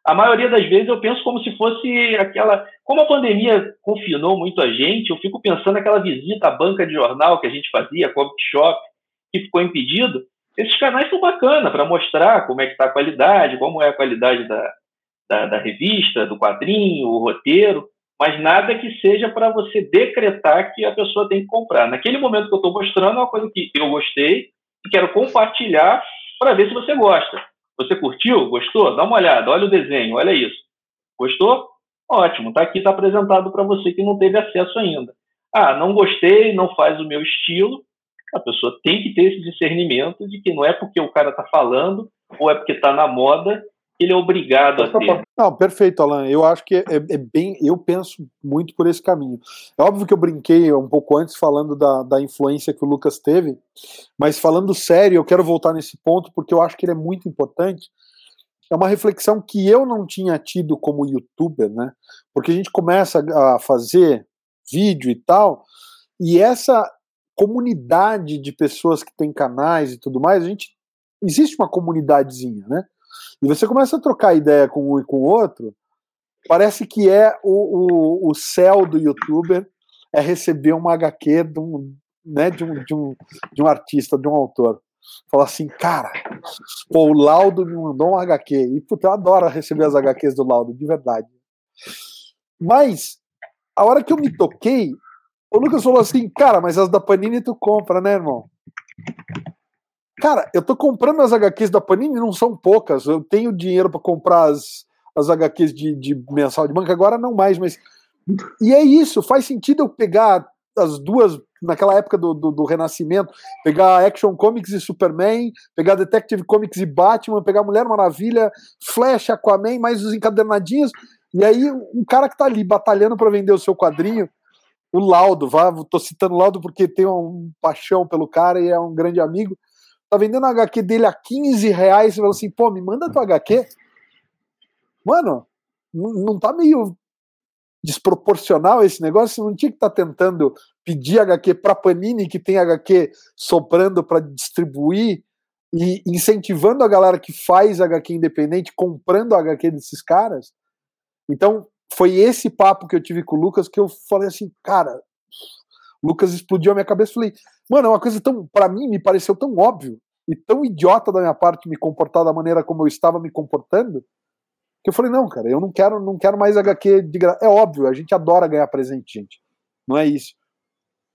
a maioria das vezes eu penso como se fosse aquela. Como a pandemia confinou muito a gente, eu fico pensando naquela visita à banca de jornal que a gente fazia, comic shop, que ficou impedido. Esses canais são bacanas para mostrar como é que está a qualidade, como é a qualidade da, da, da, revista, do quadrinho, o roteiro, mas nada que seja para você decretar que a pessoa tem que comprar. Naquele momento que eu estou mostrando, é uma coisa que eu gostei e quero compartilhar para ver se você gosta. Você curtiu? Gostou? Dá uma olhada, olha o desenho, olha isso. Gostou? Ótimo, tá aqui, tá apresentado para você que não teve acesso ainda. Ah, não gostei, não faz o meu estilo. A pessoa tem que ter esse discernimento de que não é porque o cara tá falando ou é porque tá na moda ele é obrigado a ter. Não, perfeito, Alan. Eu acho que é, é, bem. Eu penso muito por esse caminho. É óbvio que eu brinquei um pouco antes falando da, da influência que o Lucas teve, mas falando sério, eu quero voltar nesse ponto porque eu acho que ele é muito importante. É uma reflexão que eu não tinha tido como youtuber, né? Porque a gente começa a fazer vídeo e tal, e essa comunidade de pessoas que tem canais e tudo mais, a gente existe uma comunidadezinha, né? E você começa a trocar ideia com um e com o outro, parece que é o, o, o céu do youtuber é receber uma HQ de um, né, de um, de um, de um artista, de um autor. Fala assim, cara, pô, o Laudo me mandou um HQ. E puta, eu adoro receber as HQs do Laudo, de verdade. Mas, a hora que eu me toquei, o Lucas falou assim, cara, mas as da Panini tu compra, né, irmão? Cara, eu tô comprando as HQs da Panini, não são poucas. Eu tenho dinheiro para comprar as, as HQs de, de mensal de banca, agora não mais, mas. E é isso, faz sentido eu pegar as duas, naquela época do, do, do, Renascimento, pegar Action Comics e Superman, pegar Detective Comics e Batman, pegar Mulher Maravilha, Flash, Aquaman, mais os encadernadinhos, e aí um cara que tá ali batalhando para vender o seu quadrinho, o Laudo, vá, tô citando o Laudo porque tem um paixão pelo cara e é um grande amigo, tá vendendo a HQ dele a 15 reais, você fala assim, pô, me manda tua HQ. Mano, não tá meio desproporcional esse negócio? Você não tinha que estar tá tentando pedir HQ pra Panini, que tem HQ soprando para distribuir, e incentivando a galera que faz HQ independente, comprando a HQ desses caras? Então, foi esse papo que eu tive com o Lucas que eu falei assim, cara, Lucas explodiu a minha cabeça. Falei, mano, é uma coisa tão, para mim, me pareceu tão óbvio e tão idiota da minha parte me comportar da maneira como eu estava me comportando, que eu falei, não, cara, eu não quero, não quero mais HQ de gra... É óbvio, a gente adora ganhar presente, gente. Não é isso.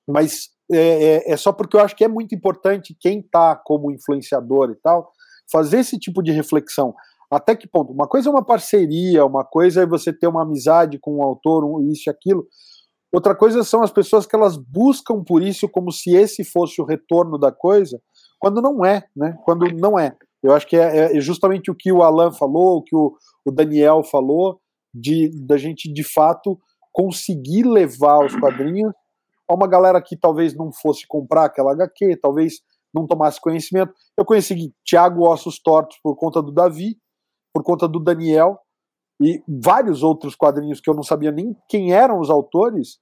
Mas é, é, é só porque eu acho que é muito importante quem tá como influenciador e tal, fazer esse tipo de reflexão. Até que ponto? Uma coisa é uma parceria, uma coisa é você ter uma amizade com um autor, um, isso e aquilo. Outra coisa são as pessoas que elas buscam por isso como se esse fosse o retorno da coisa, quando não é, né? Quando não é. Eu acho que é, é justamente o que o Alan falou, o que o, o Daniel falou, de da gente de fato conseguir levar os quadrinhos a uma galera que talvez não fosse comprar aquela HQ, talvez não tomasse conhecimento. Eu conheci Tiago Ossos Tortos por conta do Davi, por conta do Daniel, e vários outros quadrinhos que eu não sabia nem quem eram os autores,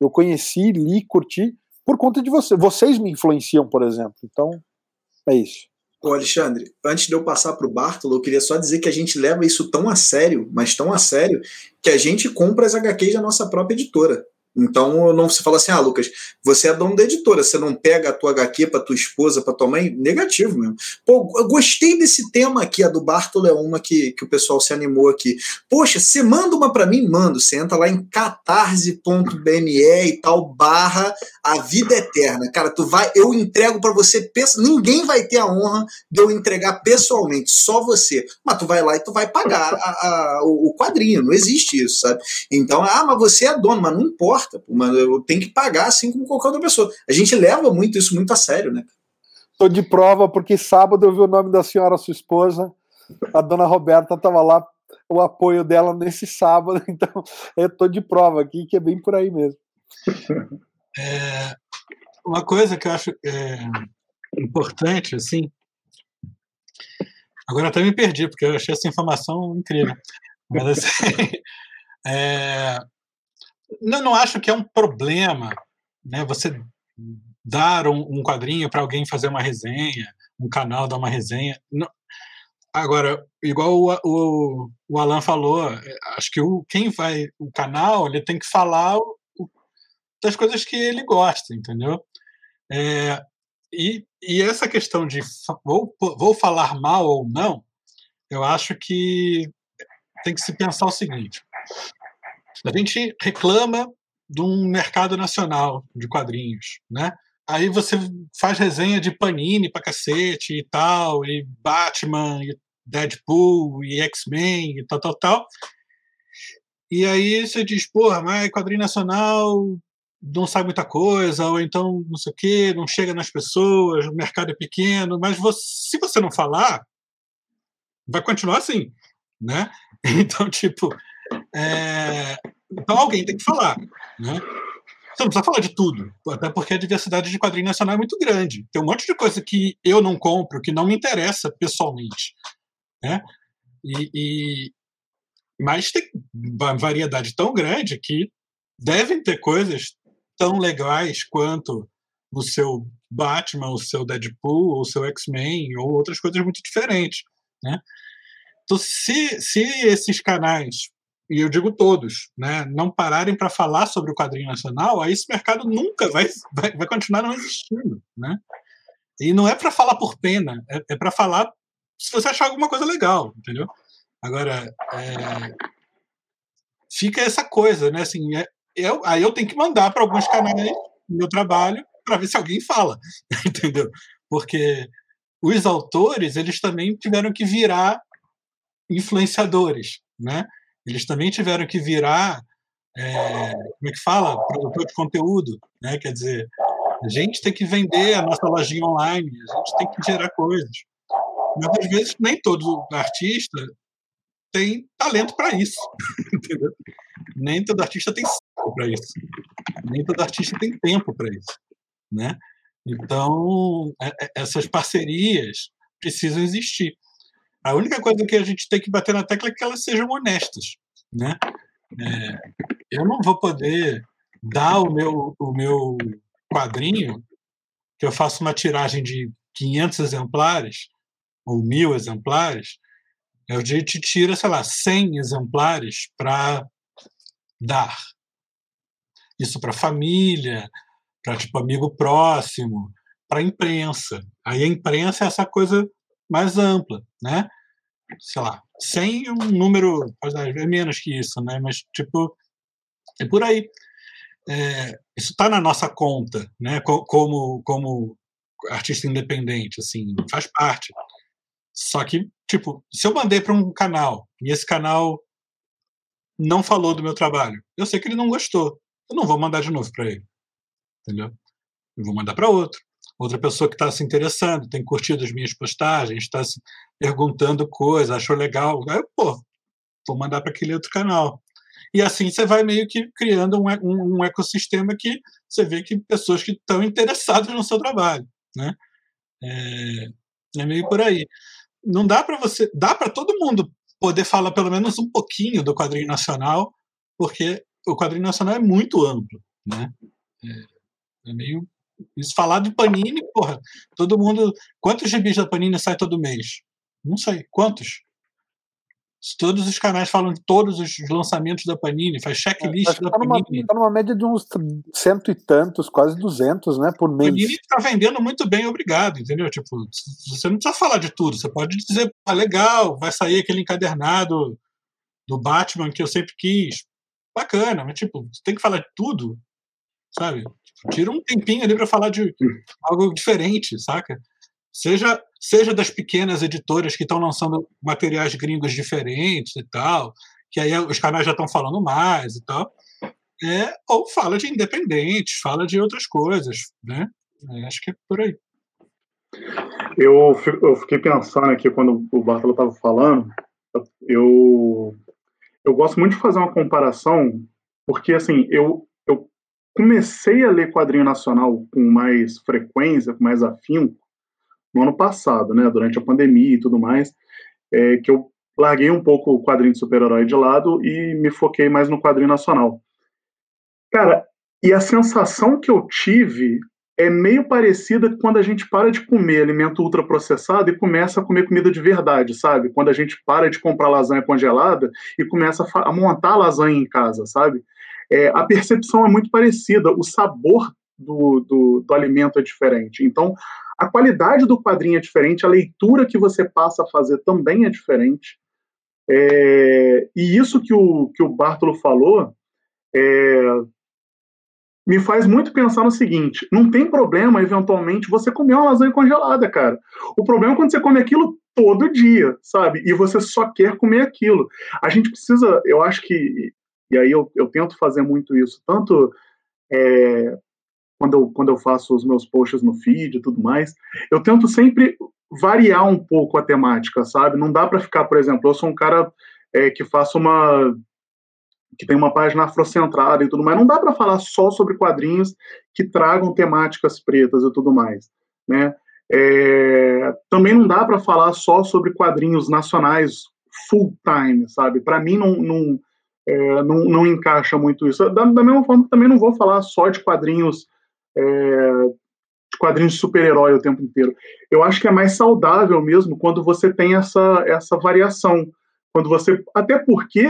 Eu conheci, li, curti por conta de você. Vocês me influenciam, por exemplo. Então, é isso. Ô Alexandre, antes de eu passar para o Bartolo, eu queria só dizer que a gente leva isso tão a sério, mas tão a sério, que a gente compra as HQs da nossa própria editora. Então, não se fala assim, ah, Lucas, você é dono da editora, você não pega a tua HQ para tua esposa, para tua mãe? Negativo mesmo. Pô, eu gostei desse tema aqui, a do Bartolo é uma que, que o pessoal se animou aqui. Poxa, você manda uma para mim? Mando. Você entra lá em catarse.bme e tal, barra a vida eterna. Cara, tu vai, eu entrego para você, ninguém vai ter a honra de eu entregar pessoalmente, só você. Mas tu vai lá e tu vai pagar a, a, o quadrinho, não existe isso, sabe? Então, ah, mas você é dono, mas não importa importa, mas eu tenho que pagar assim como qualquer outra pessoa. A gente leva muito isso muito a sério, né? Tô de prova porque sábado eu vi o nome da senhora, sua esposa, a dona Roberta estava lá, o apoio dela nesse sábado, então eu tô de prova aqui que é bem por aí mesmo. É, uma coisa que eu acho é, importante, assim, agora até me perdi porque eu achei essa informação incrível, mas assim, é, não, não acho que é um problema né, você dar um, um quadrinho para alguém fazer uma resenha, um canal dar uma resenha. Não. Agora, igual o, o, o, Alan falou, é, acho que o, quem vai, o canal, ele tem que falar o, das coisas que ele gosta, entendeu? É, e, e essa questão de vou, vou falar mal ou não, eu acho que tem que se pensar o seguinte: a gente reclama de um mercado nacional de quadrinhos, né? Aí você faz resenha de Panini pra cacete e tal, e Batman, e Deadpool, e X-Men, e tal, tal, tal. E aí você diz, porra, mas quadrinho nacional não sabe muita coisa, ou então não sei o quê, não chega nas pessoas, o mercado é pequeno, mas você, se você não falar, vai continuar assim, né? Então, tipo, é, então alguém tem que falar. Né? Você não precisa falar de tudo, até porque a diversidade de quadrinho nacional é muito grande. Tem um monte de coisa que eu não compro, que não me interessa pessoalmente. Né? E, e, mas tem uma variedade tão grande que devem ter coisas tão legais quanto o seu Batman, o seu Deadpool, o seu X-Men, ou outras coisas muito diferentes. Né? Então, se, se esses canais e eu digo todos, né, não pararem para falar sobre o quadrinho nacional, aí esse mercado nunca vai, vai, vai continuar não existindo. Né? E não é para falar por pena, é, é para falar se você achar alguma coisa legal, entendeu? Agora, é, fica essa coisa, né? Assim, é, eu, aí eu tenho que mandar para alguns canais meu trabalho para ver se alguém fala, entendeu? Porque os autores eles também tiveram que virar influenciadores, né? Eles também tiveram que virar, é, como é que fala? Produtor de conteúdo, né? Quer dizer, a gente tem que vender a nossa lojinha online, a gente tem que gerar coisas. Mas às vezes nem todo artista tem talento para isso? Nem todo artista tem para isso, nem todo artista tem tempo para isso, né? Então é, é, essas parcerias precisam existir. A única coisa que a gente tem que bater na tecla é que elas sejam honestas. Né? É, eu não vou poder dar o meu, o meu quadrinho, que eu faço uma tiragem de 500 exemplares, ou mil exemplares, a gente tira, sei lá, 100 exemplares para dar. Isso para família, para tipo amigo próximo, para imprensa. Aí a imprensa é essa coisa mais ampla, né? Sei lá, sem um número, é menos que isso, né? Mas tipo, é por aí. É, isso está na nossa conta, né? Como como artista independente, assim, faz parte. Só que, tipo, se eu mandei para um canal e esse canal não falou do meu trabalho, eu sei que ele não gostou. Eu não vou mandar de novo para ele, entendeu? Eu vou mandar para outro outra pessoa que está se interessando, tem curtido as minhas postagens, está se perguntando coisas, achou legal, aí, pô, vou mandar para aquele outro canal. E assim você vai meio que criando um, um, um ecossistema que você vê que pessoas que estão interessadas no seu trabalho, né? É, é meio por aí. Não dá para você, dá para todo mundo poder falar pelo menos um pouquinho do quadrinho nacional, porque o quadrinho nacional é muito amplo, né? É, é meio isso falar de Panini, porra, todo mundo. Quantos gibis da Panini sai todo mês? Não sei. Quantos? Se todos os canais falam de todos os lançamentos da Panini, faz checklist é, da tá Panini. Numa, tá numa média de uns cento e tantos, quase duzentos, né, por mês. Panini tá vendendo muito bem, obrigado, entendeu? Tipo, você não precisa falar de tudo, você pode dizer, ah, legal, vai sair aquele encadernado do Batman que eu sempre quis. Bacana, mas tipo, você tem que falar de tudo, sabe? Tira um tempinho ali para falar de algo diferente, saca? Seja, seja das pequenas editoras que estão lançando materiais gringos diferentes e tal, que aí os canais já estão falando mais e tal. É, ou fala de independentes, fala de outras coisas, né? É, acho que é por aí. Eu, eu fiquei pensando aqui quando o Bartolo estava falando, eu, eu gosto muito de fazer uma comparação, porque assim, eu comecei a ler quadrinho nacional com mais frequência, com mais afinco, no ano passado, né, durante a pandemia e tudo mais, é, que eu larguei um pouco o quadrinho de super-herói de lado e me foquei mais no quadrinho nacional. Cara, e a sensação que eu tive é meio parecida quando a gente para de comer alimento ultraprocessado e começa a comer comida de verdade, sabe? Quando a gente para de comprar lasanha congelada e começa a montar lasanha em casa, sabe? É, a percepção é muito parecida, o sabor do, do, do alimento é diferente. Então, a qualidade do quadrinho é diferente, a leitura que você passa a fazer também é diferente. É, e isso que o, que o Bartolo falou é, me faz muito pensar no seguinte: não tem problema, eventualmente, você comer uma lasanha congelada, cara. O problema é quando você come aquilo todo dia, sabe? E você só quer comer aquilo. A gente precisa, eu acho que, e aí eu, eu tento fazer muito isso, tanto é, quando eu, quando eu faço os meus posts no feed e tudo mais, eu tento sempre variar um pouco a temática, sabe? Não dá para ficar, por exemplo, eu sou um cara é, que faço uma que tem uma página afrocentrada e tudo mais, não dá para falar só sobre quadrinhos que tragam temáticas pretas e tudo mais, né? É, também não dá para falar só sobre quadrinhos nacionais full time, sabe? Para mim não, não, é, não, não, encaixa muito isso. Da, da, mesma forma também não vou falar só de quadrinhos é, de quadrinhos de super-herói o tempo inteiro. Eu acho que é mais saudável mesmo quando você tem essa, essa variação. Quando você. Até porque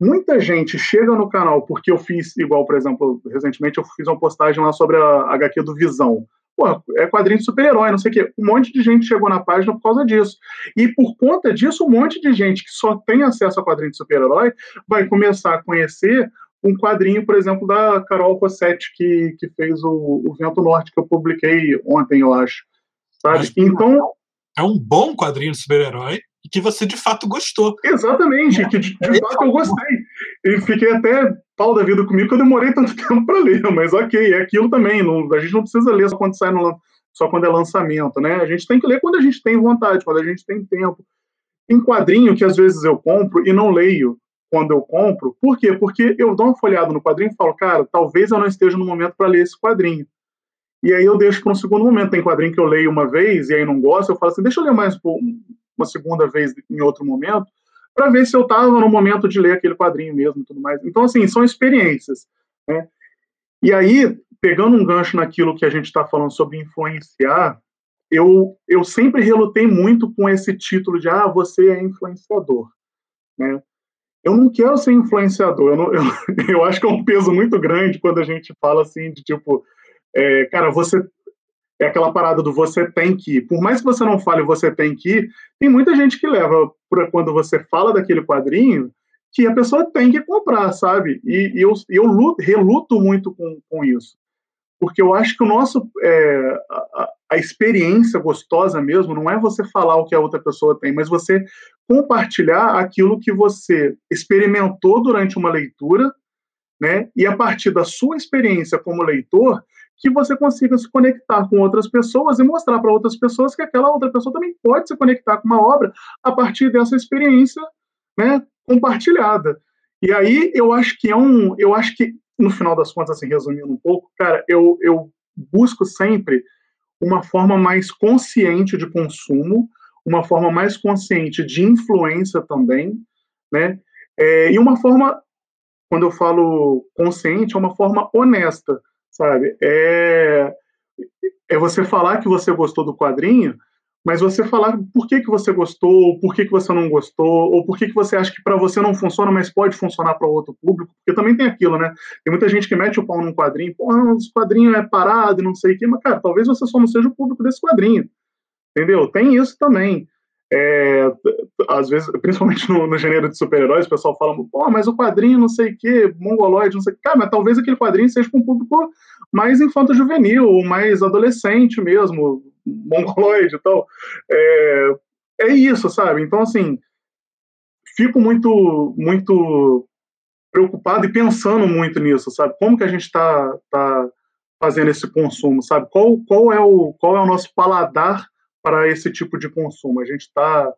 muita gente chega no canal, porque eu fiz, igual, por exemplo, recentemente eu fiz uma postagem lá sobre a HQ do Visão. Pô, é quadrinho de super-herói, não sei o quê. Um monte de gente chegou na página por causa disso. E por conta disso, um monte de gente que só tem acesso a quadrinho de super-herói vai começar a conhecer um quadrinho, por exemplo, da Carol Rossetti, que, que fez o, o Vento Norte, que eu publiquei ontem, eu acho. Sabe? Acho então. É um bom quadrinho de super-herói que você de fato gostou. Exatamente, que de, de fato eu gostei. E fiquei até pau da vida comigo que eu demorei tanto tempo para ler, mas ok, é aquilo também. Não, a gente não precisa ler só quando sai no, só quando é lançamento, né? A gente tem que ler quando a gente tem vontade, quando a gente tem tempo. Tem quadrinho que às vezes eu compro e não leio quando eu compro. Por quê? Porque eu dou uma folhada no quadrinho e falo, cara, talvez eu não esteja no momento para ler esse quadrinho. E aí eu deixo para um segundo momento. Tem quadrinho que eu leio uma vez e aí não gosto, eu falo assim, deixa eu ler mais uma segunda vez em outro momento, para ver se eu estava no momento de ler aquele quadrinho mesmo e tudo mais. Então, assim, são experiências. Né? E aí, pegando um gancho naquilo que a gente está falando sobre influenciar, eu, eu sempre relutei muito com esse título de, ah, você é influenciador. Né? eu não quero ser influenciador. Eu, não, eu, eu, acho que é um peso muito grande quando a gente fala assim de tipo, é, cara, você é aquela parada do você tem que ir. Por mais que você não fale você tem que ir, tem muita gente que leva para quando você fala daquele quadrinho que a pessoa tem que comprar, sabe? E, e eu, eu luto, reluto muito com, com isso. Porque eu acho que o nosso. É, a, a experiência gostosa mesmo não é você falar o que a outra pessoa tem, mas você compartilhar aquilo que você experimentou durante uma leitura, né? E a partir da sua experiência como leitor, que você consiga se conectar com outras pessoas e mostrar para outras pessoas que aquela outra pessoa também pode se conectar com uma obra a partir dessa experiência, né, compartilhada. E aí eu acho que é um, eu acho que no final das contas, assim, resumindo um pouco, cara, eu, eu busco sempre uma forma mais consciente de consumo, uma forma mais consciente de influência também, né? É, e uma forma quando eu falo consciente, é uma forma honesta, sabe? É, é você falar que você gostou do quadrinho, mas você falar por que, que você gostou, por que, que você não gostou, ou por que, que você acha que para você não funciona, mas pode funcionar para outro público, porque também tem aquilo, né? Tem muita gente que mete o pau num quadrinho, pô, esse quadrinho é parado não sei o quê, mas, cara, talvez você só não seja o público desse quadrinho, entendeu? Tem isso também. É, às vezes, principalmente no, no gênero de super-heróis, o pessoal fala, pô, mas o quadrinho não sei o quê, mongoloide, não sei o quê. Cara, mas talvez aquele quadrinho seja para um público mais infanto-juvenil, mais adolescente mesmo, mongoloide e tal. É, é isso, sabe? Então, assim, fico muito, muito preocupado e pensando muito nisso, sabe? Como que a gente está tá fazendo esse consumo, sabe? Qual, qual, é o, qual é o nosso paladar para esse tipo de consumo? A gente está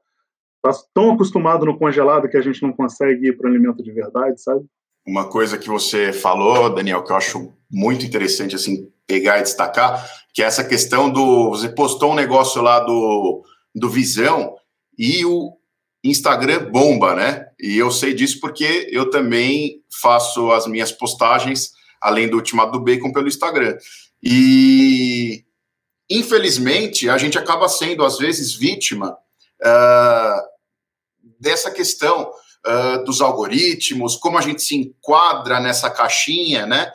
tá tão acostumado no congelado que a gente não consegue ir para o alimento de verdade, sabe? Uma coisa que você falou, Daniel, que eu acho muito interessante assim pegar e destacar, que é essa questão do você postou um negócio lá do do Visão e o Instagram bomba, né? E eu sei disso porque eu também faço as minhas postagens além do Ultimato do Bacon pelo Instagram. E infelizmente a gente acaba sendo às vezes vítima uh, dessa questão uh, dos algoritmos, como a gente se enquadra nessa caixinha, né?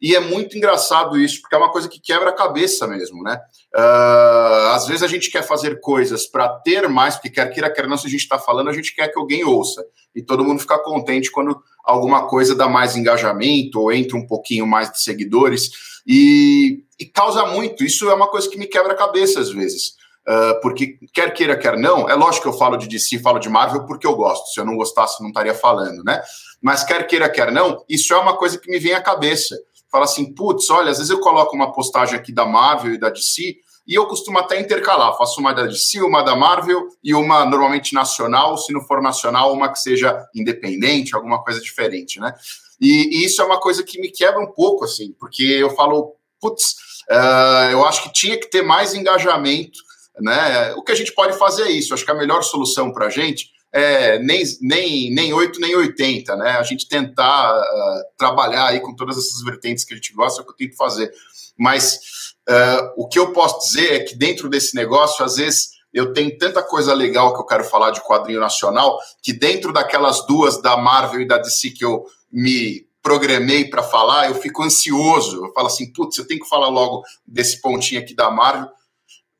E é muito engraçado isso, porque é uma coisa que quebra a cabeça mesmo, né? Uh, às vezes a gente quer fazer coisas para ter mais, porque quer queira, quer não, se a gente está falando, a gente quer que alguém ouça. E todo mundo fica contente quando alguma coisa dá mais engajamento ou entra um pouquinho mais de seguidores. E, e causa muito. Isso é uma coisa que me quebra a cabeça às vezes. Uh, porque quer queira, quer não, é lógico que eu falo de DC, falo de Marvel porque eu gosto. Se eu não gostasse, não estaria falando, né? Mas quer queira, quer não, isso é uma coisa que me vem à cabeça. Fala assim, putz, olha, às vezes eu coloco uma postagem aqui da Marvel e da DC e eu costumo até intercalar. Faço uma da DC, uma da Marvel e uma normalmente nacional, se não for nacional, uma que seja independente, alguma coisa diferente, né? E, e isso é uma coisa que me quebra um pouco, assim, porque eu falo, putz, uh, eu acho que tinha que ter mais engajamento né? O que a gente pode fazer é isso. Acho que a melhor solução para a gente é nem, nem, nem 8, nem 80, né? A gente tentar uh, trabalhar aí com todas essas vertentes que a gente gosta, é o que eu tento fazer. Mas uh, o que eu posso dizer é que dentro desse negócio, às vezes, eu tenho tanta coisa legal que eu quero falar de quadrinho nacional, que dentro daquelas duas, da Marvel e da DC, que eu me programei para falar, eu fico ansioso. Eu falo assim, putz, eu tenho que falar logo desse pontinho aqui da Marvel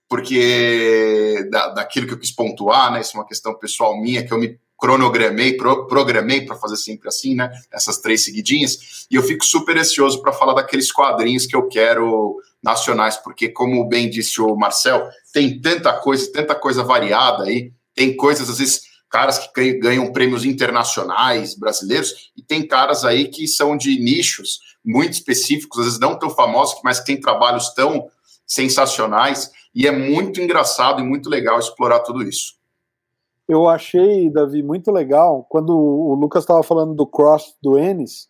porque da, daquilo que eu quis pontuar, né? Isso é uma questão pessoal minha que eu me cronogramei, pro, programei para fazer sempre assim, né? Essas três seguidinhas. E eu fico super ansioso para falar daqueles quadrinhos que eu quero nacionais, porque, como bem disse o Marcel, tem tanta coisa, tanta coisa variada aí. Tem coisas, às vezes, caras que ganham prêmios internacionais brasileiros, e tem caras aí que são de nichos muito específicos, às vezes não tão famosos, mas que têm trabalhos tão sensacionais. E é muito engraçado e muito legal explorar tudo isso. Eu achei, Davi, muito legal quando o Lucas estava falando do cross do Enes,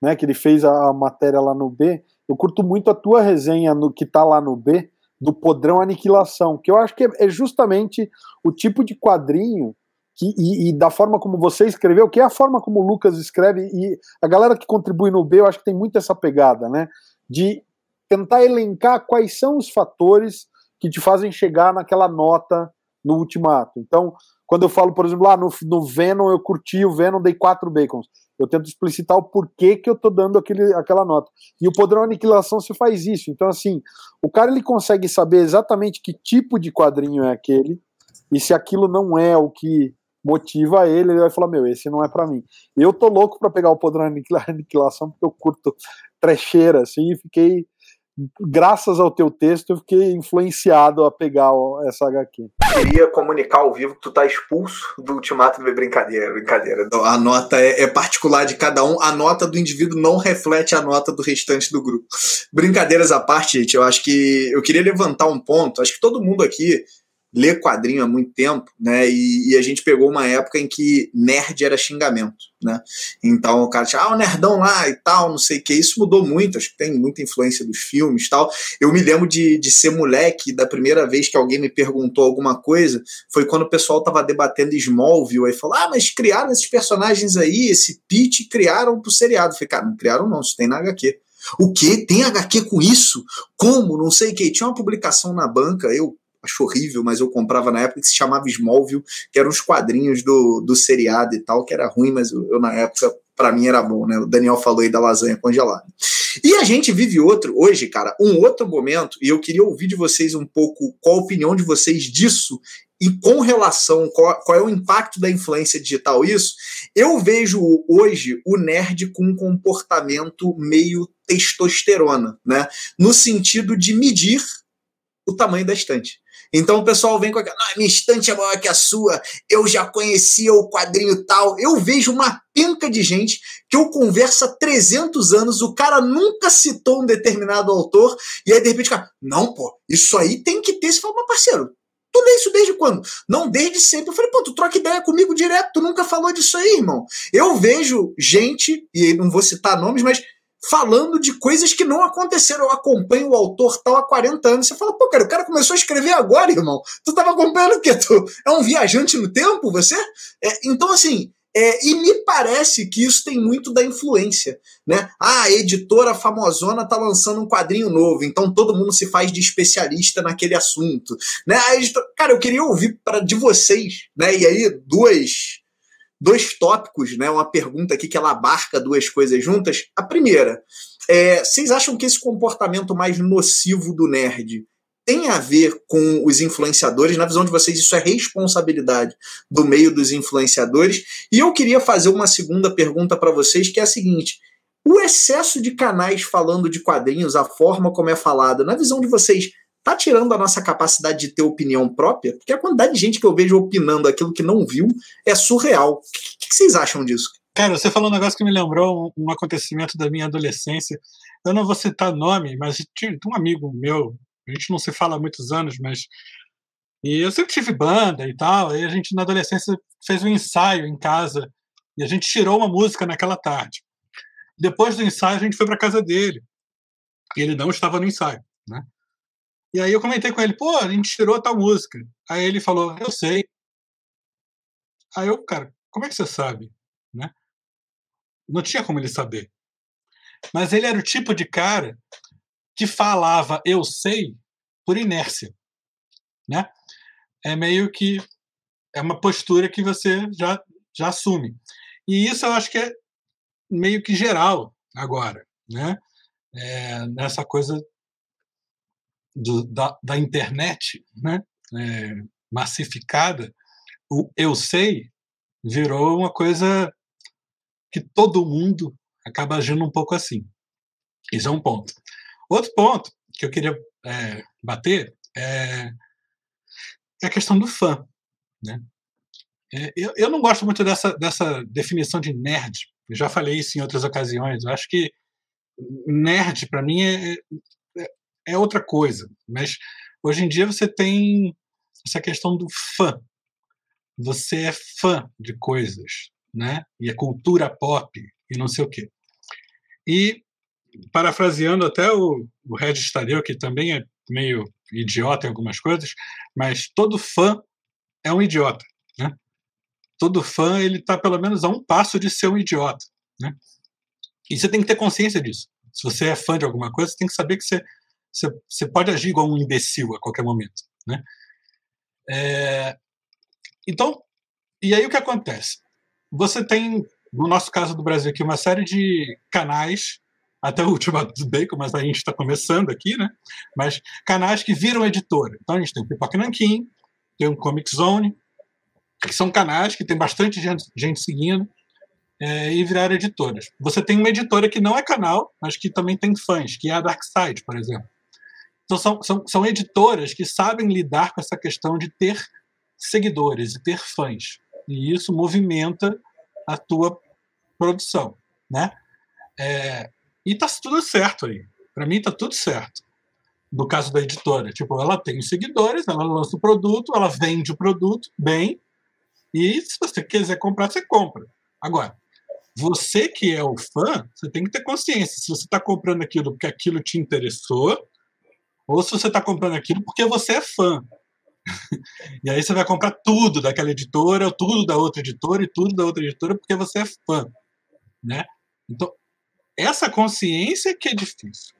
né, que ele fez a, matéria lá no B. Eu curto muito a tua resenha no que está lá no B do podrão aniquilação, que eu acho que é, é justamente o tipo de quadrinho que, e, e, da forma como você escreveu, que é a forma como o Lucas escreve, e a galera que contribui no B, eu acho que tem muito essa pegada, né? De tentar elencar quais são os fatores que te fazem chegar naquela nota no ultimato. Então, quando eu falo, por exemplo, lá ah, no, no Venom, eu curti o Venom, dei quatro bacons. Eu tento explicitar o porquê que eu tô dando aquele, aquela nota. E o padrão aniquilação se faz isso. Então, assim, o cara ele consegue saber exatamente que tipo de quadrinho é aquele, e se aquilo não é o que motiva ele, ele vai falar: Meu, esse não é para mim. Eu tô louco para pegar o padrão aniquilação, porque eu curto trecheira, assim, e fiquei graças ao teu texto, eu fiquei influenciado a pegar essa HQ. Queria comunicar ao vivo que tu tá expulso do ultimato do brincadeira, brincadeira. A nota é, é, particular de cada um, a nota do indivíduo não reflete a nota do restante do grupo. Brincadeiras à parte, gente, eu acho que eu queria levantar um ponto, acho que todo mundo aqui lê quadrinho há muito tempo, né? E, e, a gente pegou uma época em que nerd era xingamento, né? Então o cara tinha, ah, o nerdão lá e tal, não sei o que. Isso mudou muito, acho que tem muita influência dos filmes e tal. Eu me lembro de, de ser moleque, da primeira vez que alguém me perguntou alguma coisa, foi quando o pessoal tava debatendo Smallville, aí falou, ah, mas criaram esses personagens aí, esse Pete, criaram pro seriado. Eu falei, cara, não criaram não, isso tem na HQ. O que? Tem HQ com isso? Como? Não sei o que. Tinha uma publicação na banca, eu acho horrível, mas eu comprava na época que se chamava Smallville, que eram os quadrinhos do, do seriado e tal, que era ruim, mas eu, eu na época, para mim era bom, né? O Daniel falou aí da lasanha congelada. E a gente vive outro, hoje, cara, um outro momento, e eu queria ouvir de vocês um pouco qual a opinião de vocês disso e com relação qual, qual, é o impacto da influência digital isso, eu vejo hoje o nerd com um comportamento meio testosterona, né? No sentido de medir o tamanho da estante. Então o pessoal vem com aquela, ah, minha estante é maior que a sua, eu já conhecia o quadrinho tal. Eu vejo uma penca de gente que eu converso há 300 anos, o cara nunca citou um determinado autor, e aí de repente, cara, não, pô, isso aí tem que ter. Você fala, mas parceiro, Tu lê isso desde quando? Não, desde sempre. Eu falei, pô, tu troca ideia comigo direto, tu nunca falou disso aí, irmão. Eu vejo gente, e não vou citar nomes, mas falando de coisas que não aconteceram. Eu acompanho o autor tal há 40 anos. Você fala, pô, cara, o cara começou a escrever agora, irmão. Tu tava acompanhando o quê? Tu é um viajante no tempo, você? É, então, assim, é, e me parece que isso tem muito da influência, né? Ah, a editora famosona tá lançando um quadrinho novo, então todo mundo se faz de especialista naquele assunto, né? Editora... Cara, eu queria ouvir para de vocês, né? E aí duas dois tópicos, né? Uma pergunta aqui que ela abarca duas coisas juntas. A primeira, é, vocês acham que esse comportamento mais nocivo do nerd tem a ver com os influenciadores? Na visão de vocês, isso é responsabilidade do meio dos influenciadores? E eu queria fazer uma segunda pergunta para vocês, que é a seguinte: o excesso de canais falando de quadrinhos, a forma como é falado, na visão de vocês, tá tirando a nossa capacidade de ter opinião própria? Porque a quantidade de gente que eu vejo opinando aquilo que não viu é surreal. O que, que vocês acham disso? Cara, você falou um negócio que me lembrou um, acontecimento da minha adolescência. Eu não vou citar nome, mas tinha um amigo meu, a gente não se fala há muitos anos, mas. E eu sempre tive banda e tal, e a gente na adolescência fez um ensaio em casa, e a gente tirou uma música naquela tarde. Depois do ensaio, a gente foi para casa dele, e ele não estava no ensaio, né? E aí eu comentei com ele, pô, a gente tirou tal música. Aí ele falou, eu sei. Aí eu, cara, como é que você sabe? Né? Não tinha como ele saber. Mas ele era o tipo de cara que falava eu sei por inércia. Né? É meio que é uma postura que você já, já assume. E isso eu acho que é meio que geral agora, né? É, nessa coisa do, da, da, internet né, é, massificada, o eu sei virou uma coisa que todo mundo acaba agindo um pouco assim. Isso é um ponto. Outro ponto que eu queria é, bater é, é, a questão do fã. Né? É, eu, eu não gosto muito dessa, dessa definição de nerd. Eu já falei isso em outras ocasiões. Eu acho que nerd, para mim, é, é outra coisa. Mas hoje em dia você tem essa questão do fã. Você é fã de coisas, né? E é cultura pop e não sei o quê. E parafraseando até o, o Regis Tadeu, que também é meio idiota em algumas coisas, mas todo fã é um idiota, né? Todo fã ele está pelo menos a um passo de ser um idiota, né? E você tem que ter consciência disso. Se você é fã de alguma coisa, você tem que saber que você você, você pode agir igual um imbecil a qualquer momento. Né? É, então, e aí o que acontece? Você tem, no nosso caso do Brasil aqui, uma série de canais, até o último do Bacon, mas a gente está começando aqui, né? Mas canais que viram editora. Então a gente tem o Pipoca Nankin, tem o Comic Zone, que são canais que tem bastante gente, gente seguindo é, e viraram editoras. Você tem uma editora que não é canal, mas que também tem fãs, que é a Dark Side, por exemplo. Então, são, são, são editoras que sabem lidar com essa questão de ter seguidores e ter fãs. E isso movimenta a tua produção, né? É, e tá tudo certo aí. Para mim tá tudo certo. no caso da editora. Tipo, ela tem os seguidores, ela lança o produto, ela vende o produto bem, e se você quiser comprar, você compra. Agora, você que é o fã, você tem que ter consciência se você está comprando aquilo porque aquilo te interessou, ou se você está comprando aquilo porque você é fã. e aí você vai comprar tudo daquela editora, tudo da outra editora e tudo da outra editora porque você é fã, né? Então, essa consciência que é difícil.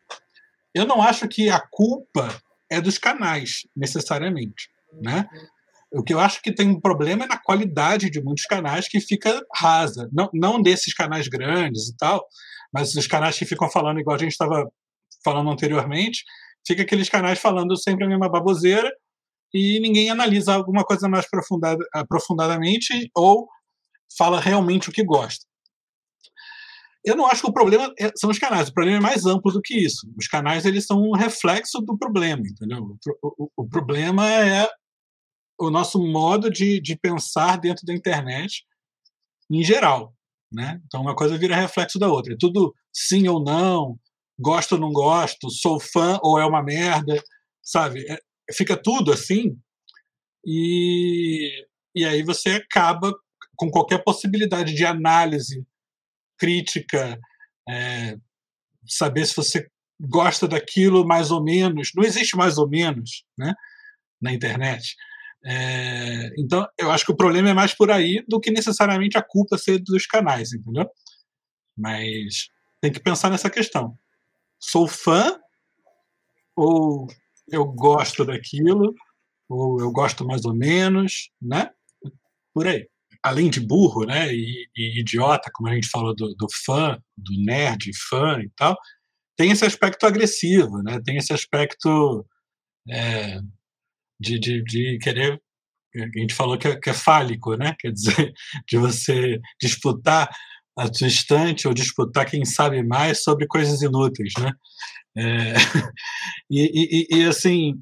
Eu não acho que a culpa é dos canais, necessariamente, né? O que eu acho que tem um problema é na qualidade de muitos canais que fica rasa. Não, não desses canais grandes e tal, mas os canais que ficam falando igual a gente estava falando anteriormente, fica aqueles canais falando sempre a mesma baboseira e ninguém analisa alguma coisa mais aprofundada, aprofundadamente ou fala realmente o que gosta. Eu não acho que o problema é, são os canais, o problema é mais amplo do que isso. Os canais eles são um reflexo do problema, entendeu? O, o, o problema é o nosso modo de, de pensar dentro da internet em geral. Né? Então, uma coisa vira reflexo da outra. É tudo sim ou não, gosto ou não gosto, sou fã ou é uma merda, sabe? É, fica tudo assim. E, e aí você acaba com qualquer possibilidade de análise crítica, é, saber se você gosta daquilo mais ou menos. Não existe mais ou menos né, na internet. É, então, eu acho que o problema é mais por aí do que necessariamente a culpa ser dos canais, entendeu? Mas tem que pensar nessa questão. Sou fã ou eu gosto daquilo, ou eu gosto mais ou menos, né? Por aí. Além de burro, né, e, e idiota, como a gente falou do, do, fã, do nerd, fã e tal, tem esse aspecto agressivo, né? Tem esse aspecto é, de, de, de querer a gente falou que é, que é, fálico, né? Quer dizer, de você disputar estante ou disputar quem sabe mais sobre coisas inúteis, né? É, e, e, e, assim,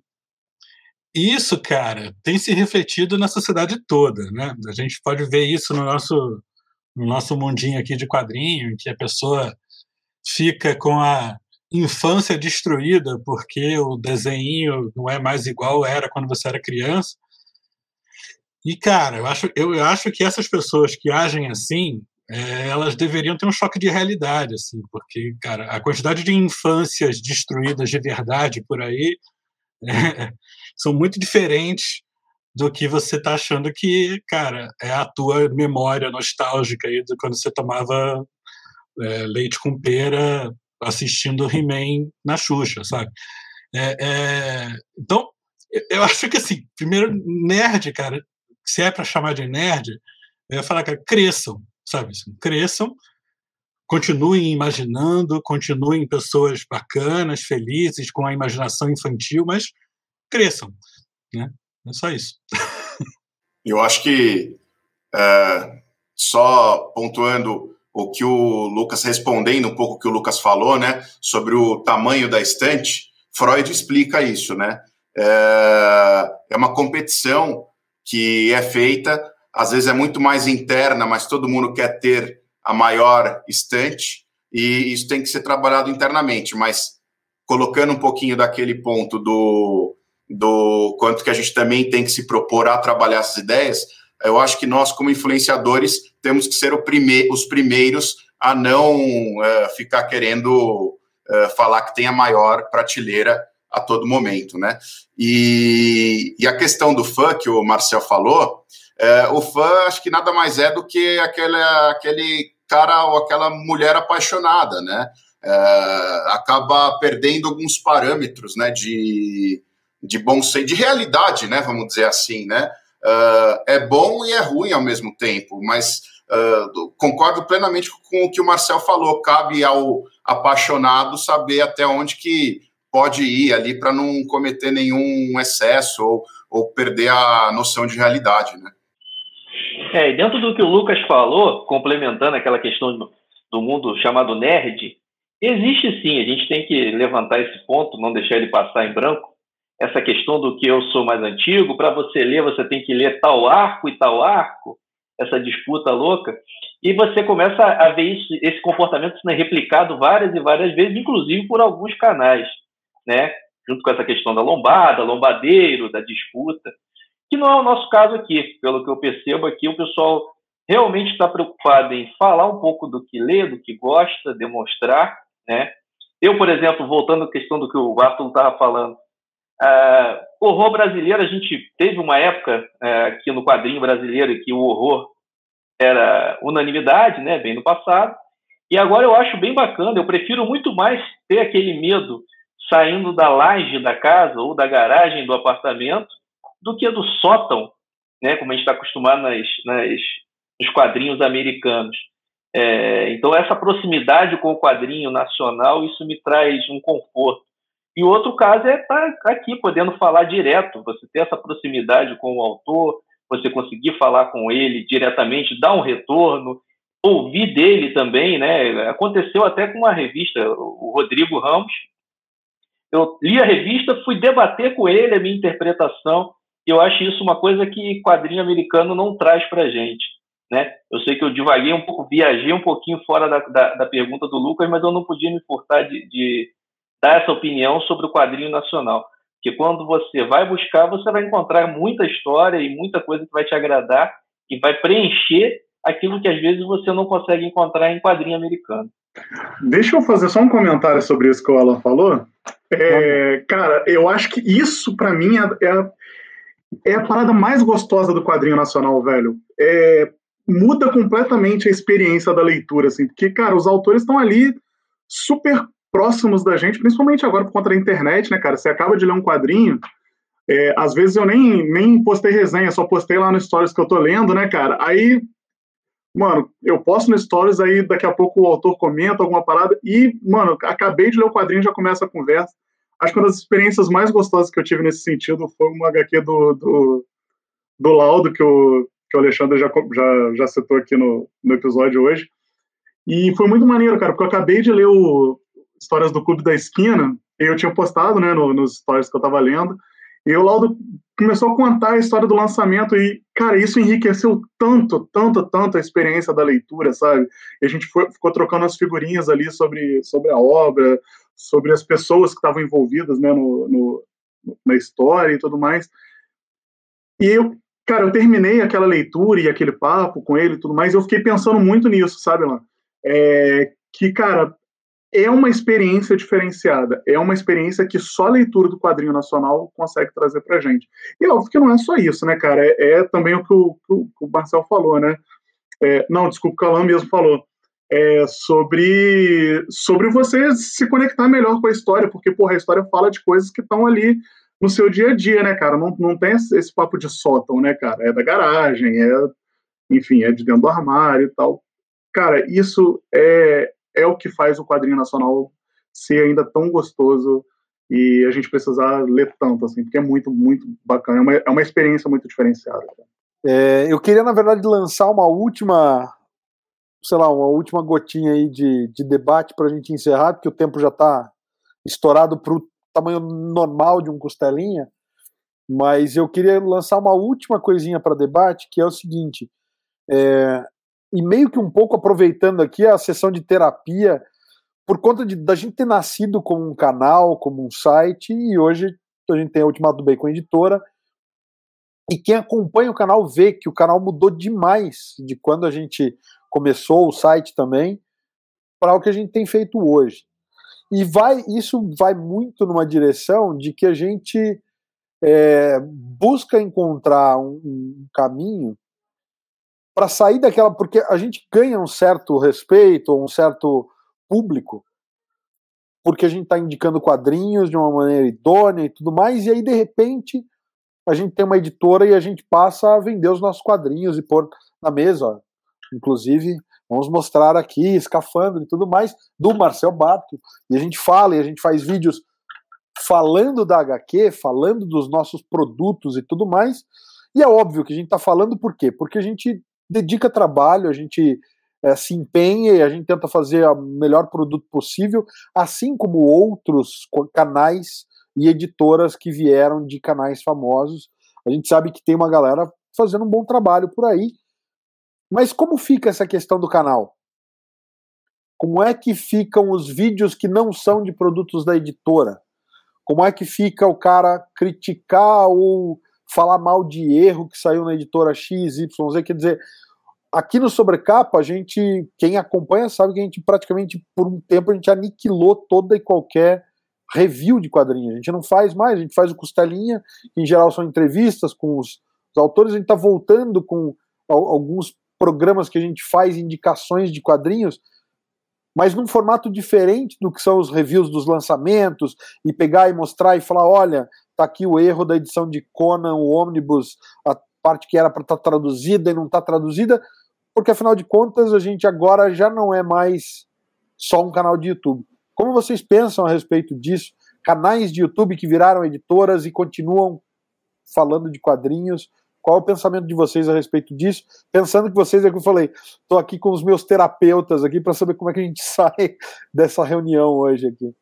isso, cara, tem se refletido na sociedade toda, né? A gente pode ver isso no nosso, no nosso mundinho aqui de quadrinho, que a pessoa fica com a infância destruída porque o desenho não é mais igual era quando você era criança. E, cara, eu acho, eu acho que essas pessoas que agem assim, é, elas deveriam ter um choque de realidade, assim, porque, cara, a quantidade de infâncias destruídas de verdade por aí é, são muito diferentes do que você está achando que, cara, é a tua memória nostálgica aí de quando você tomava é, leite com pera assistindo He-Man na Xuxa, sabe? É, é, então, eu acho que assim, primeiro, nerd, cara, se é para chamar de nerd, eu ia falar, cara, cresçam, sabe? Assim, cresçam, continuem imaginando, continuem pessoas bacanas, felizes, com a imaginação infantil, mas cresçam, né? É só isso. Eu acho que, é, só pontuando o que o Lucas, respondendo um pouco o que o Lucas falou, né, sobre o tamanho da estante, Freud explica isso, né? É, é uma competição que é feita, às vezes é muito mais interna, mas todo mundo quer ter a maior estante, e isso tem que ser trabalhado internamente, mas colocando um pouquinho daquele ponto do, do quanto que a gente também tem que se propor a trabalhar essas ideias, eu acho que nós, como influenciadores, temos que ser prime os primeiros a não uh, ficar querendo uh, falar que tem a maior prateleira a todo momento, né? E, e a questão do fã que o Marcel falou, é, o fã acho que nada mais é do que aquele, aquele cara ou aquela mulher apaixonada, né? É, acaba perdendo alguns parâmetros, né? De, de bom senso, de realidade, né? Vamos dizer assim, né? É, é bom e é ruim ao mesmo tempo, mas Uh, concordo plenamente com o que o Marcel falou. Cabe ao apaixonado saber até onde que pode ir ali para não cometer nenhum excesso ou, ou perder a noção de realidade, né? É, dentro do que o Lucas falou, complementando aquela questão do mundo chamado nerd, existe sim, a gente tem que levantar esse ponto, não deixar ele passar em branco, essa questão do que eu sou mais antigo, para você ler, você tem que ler tal arco e tal arco, essa disputa louca, e você começa a ver isso, esse comportamento sendo replicado várias e várias vezes, inclusive por alguns canais né? junto com essa questão da lombada, lombadeiro, da disputa, que não é o nosso caso aqui. Pelo que eu percebo aqui, o pessoal realmente está preocupado em falar um pouco do que lê, do que gosta, demonstrar, né? Eu, por exemplo, voltando à questão do que o Arthur estava falando, uh, horror brasileiro, a gente teve uma época uh, aqui no quadrinho brasileiro que o horror era unanimidade, né, bem no passado, e agora eu acho bem bacana, eu prefiro muito mais ter aquele medo saindo da laje da casa ou da garagem do apartamento do que do sótão, né, como a gente está acostumado nas, nas, nos quadrinhos americanos. É, então, essa proximidade com o quadrinho nacional, isso me traz um conforto. E outro caso é estar tá aqui, podendo falar direto, você ter essa proximidade com o autor, você conseguir falar com ele diretamente, dar um retorno, ouvir dele também, né? Aconteceu até com uma revista, o Rodrigo Ramos. Eu li a revista, fui debater com ele a minha interpretação, e eu acho isso uma coisa que quadrinho americano não traz para gente. Né? Eu sei que eu divaguei um pouco, viajei um pouquinho fora da, da, da pergunta do Lucas, mas eu não podia me furtar de, de, dar essa opinião sobre o quadrinho nacional. Porque quando você vai buscar, você vai encontrar muita história e muita coisa que vai te agradar e vai preencher aquilo que às vezes você não consegue encontrar em quadrinho americano. Deixa eu fazer só um comentário sobre isso que o Alan falou. É, cara, eu acho que isso, para mim, é, é, é, a parada mais gostosa do quadrinho nacional, velho. É, muda completamente a experiência da leitura, assim, porque, cara, os autores estão ali super próximos da gente, principalmente agora por conta da internet, né, cara? Você acaba de ler um quadrinho, é, às vezes eu nem, nem postei resenha, só postei lá no Stories que eu tô lendo, né, cara? Aí, mano, eu posto no Stories, aí daqui a pouco o autor comenta alguma parada, e, mano, acabei de ler o quadrinho, já começa a conversa. Acho que uma das experiências mais gostosas que eu tive nesse sentido foi uma HQ do, do, do Laudo, que o, que o Alexandre já, já, já citou aqui no, no episódio hoje. E foi muito maneiro, cara, porque eu acabei de ler o Histórias do Clube da Esquina, e eu tinha postado, né, no, nos stories que eu tava lendo, e o Laudo começou a contar a história do lançamento e, cara, isso enriqueceu tanto, tanto, tanto a experiência da leitura, sabe? E a gente foi, ficou trocando as figurinhas ali sobre, sobre a obra, sobre as pessoas que estavam envolvidas, né, no, no, na história e tudo mais. E eu, Cara, eu terminei aquela leitura e aquele papo com ele e tudo mais, e eu fiquei pensando muito nisso, sabe, lá? É, que, cara, é uma experiência diferenciada, é uma experiência que só a leitura do quadrinho nacional consegue trazer pra gente. E óbvio que não é só isso, né, cara? É, é também o que o, o, o, Marcel falou, né? É, não, desculpa, o Calam mesmo falou. É, sobre, sobre você se conectar melhor com a história, porque, porra, a história fala de coisas que estão ali no seu dia a dia, né, cara? Não, não tem esse papo de sótão, né, cara? É da garagem, é, enfim, é de dentro do armário e tal. Cara, isso é, é o que faz o quadrinho nacional ser ainda tão gostoso e a gente precisar ler tanto, assim, porque é muito, muito bacana. É uma, é uma experiência muito diferenciada. É, eu queria, na verdade, lançar uma última, sei lá, uma última gotinha aí de, de debate para a gente encerrar, porque o tempo já está estourado para o tamanho normal de um costelinha, mas eu queria lançar uma última coisinha para debate, que é o seguinte, é, e meio que um pouco aproveitando aqui a sessão de terapia, por conta de, da gente ter nascido como um canal, como um site, e hoje a gente tem a Ultimato do Bacon Editora, e quem acompanha o canal vê que o canal mudou demais de quando a gente começou o site também para o que a gente tem feito hoje. E vai, isso vai muito numa direção de que a gente é, busca encontrar um, um caminho para sair daquela. Porque a gente ganha um certo respeito, um certo público, porque a gente está indicando quadrinhos de uma maneira idônea e tudo mais, e aí de repente a gente tem uma editora e a gente passa a vender os nossos quadrinhos e pôr na mesa. Ó. Inclusive, Vamos mostrar aqui, escafandro e tudo mais, do Marcel Bato. E a gente fala, e a gente faz vídeos falando da HQ, falando dos nossos produtos e tudo mais. E é óbvio que a gente está falando por quê? Porque a gente dedica trabalho, a gente é, se empenha e a gente tenta fazer o melhor produto possível, assim como outros canais e editoras que vieram de canais famosos. A gente sabe que tem uma galera fazendo um bom trabalho por aí mas como fica essa questão do canal? Como é que ficam os vídeos que não são de produtos da editora? Como é que fica o cara criticar ou falar mal de erro que saiu na editora X, Y, Z? Quer dizer, aqui no Sobrecapa, a gente, quem acompanha sabe que a gente praticamente, por um tempo, a gente aniquilou toda e qualquer review de quadrinhos. A gente não faz mais, a gente faz o Costelinha, que em geral são entrevistas com os, os autores, a gente está voltando com alguns programas que a gente faz indicações de quadrinhos, mas num formato diferente do que são os reviews dos lançamentos, e pegar e mostrar e falar: olha, tá aqui o erro da edição de Conan, o ônibus, a parte que era para estar tá traduzida e não está traduzida, porque afinal de contas a gente agora já não é mais só um canal de YouTube. Como vocês pensam a respeito disso? Canais de YouTube que viraram editoras e continuam falando de quadrinhos. Qual o pensamento de vocês a respeito disso? Pensando que vocês, é que eu falei, estou aqui com os meus terapeutas aqui para saber como é que a gente sai dessa reunião hoje aqui.